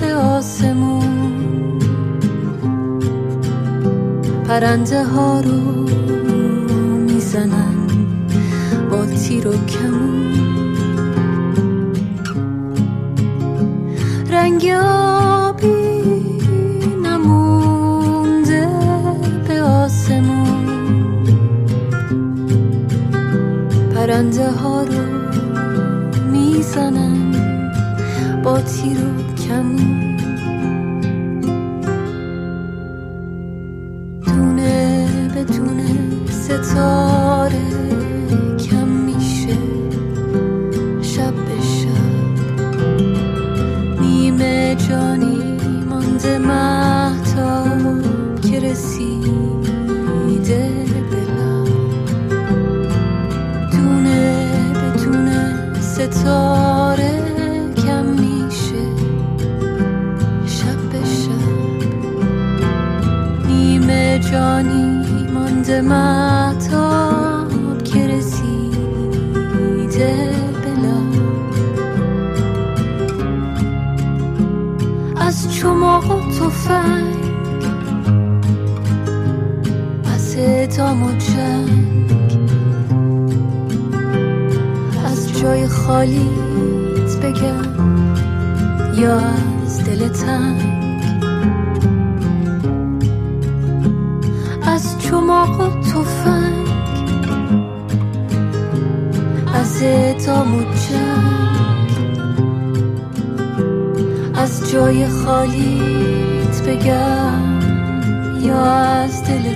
[SPEAKER 4] به آسمون. پرنده ها رو می‌زنن با تیر و کمون. رنگ پرنده ها رو می‌زنن با تیر و کمون دونه به دونه ستاره ماتاب که رسیده بلا از چماق و توفنگ از ادام و جنگ. جای خالیت بگم یا از دل جای خالیت بگم یا از دل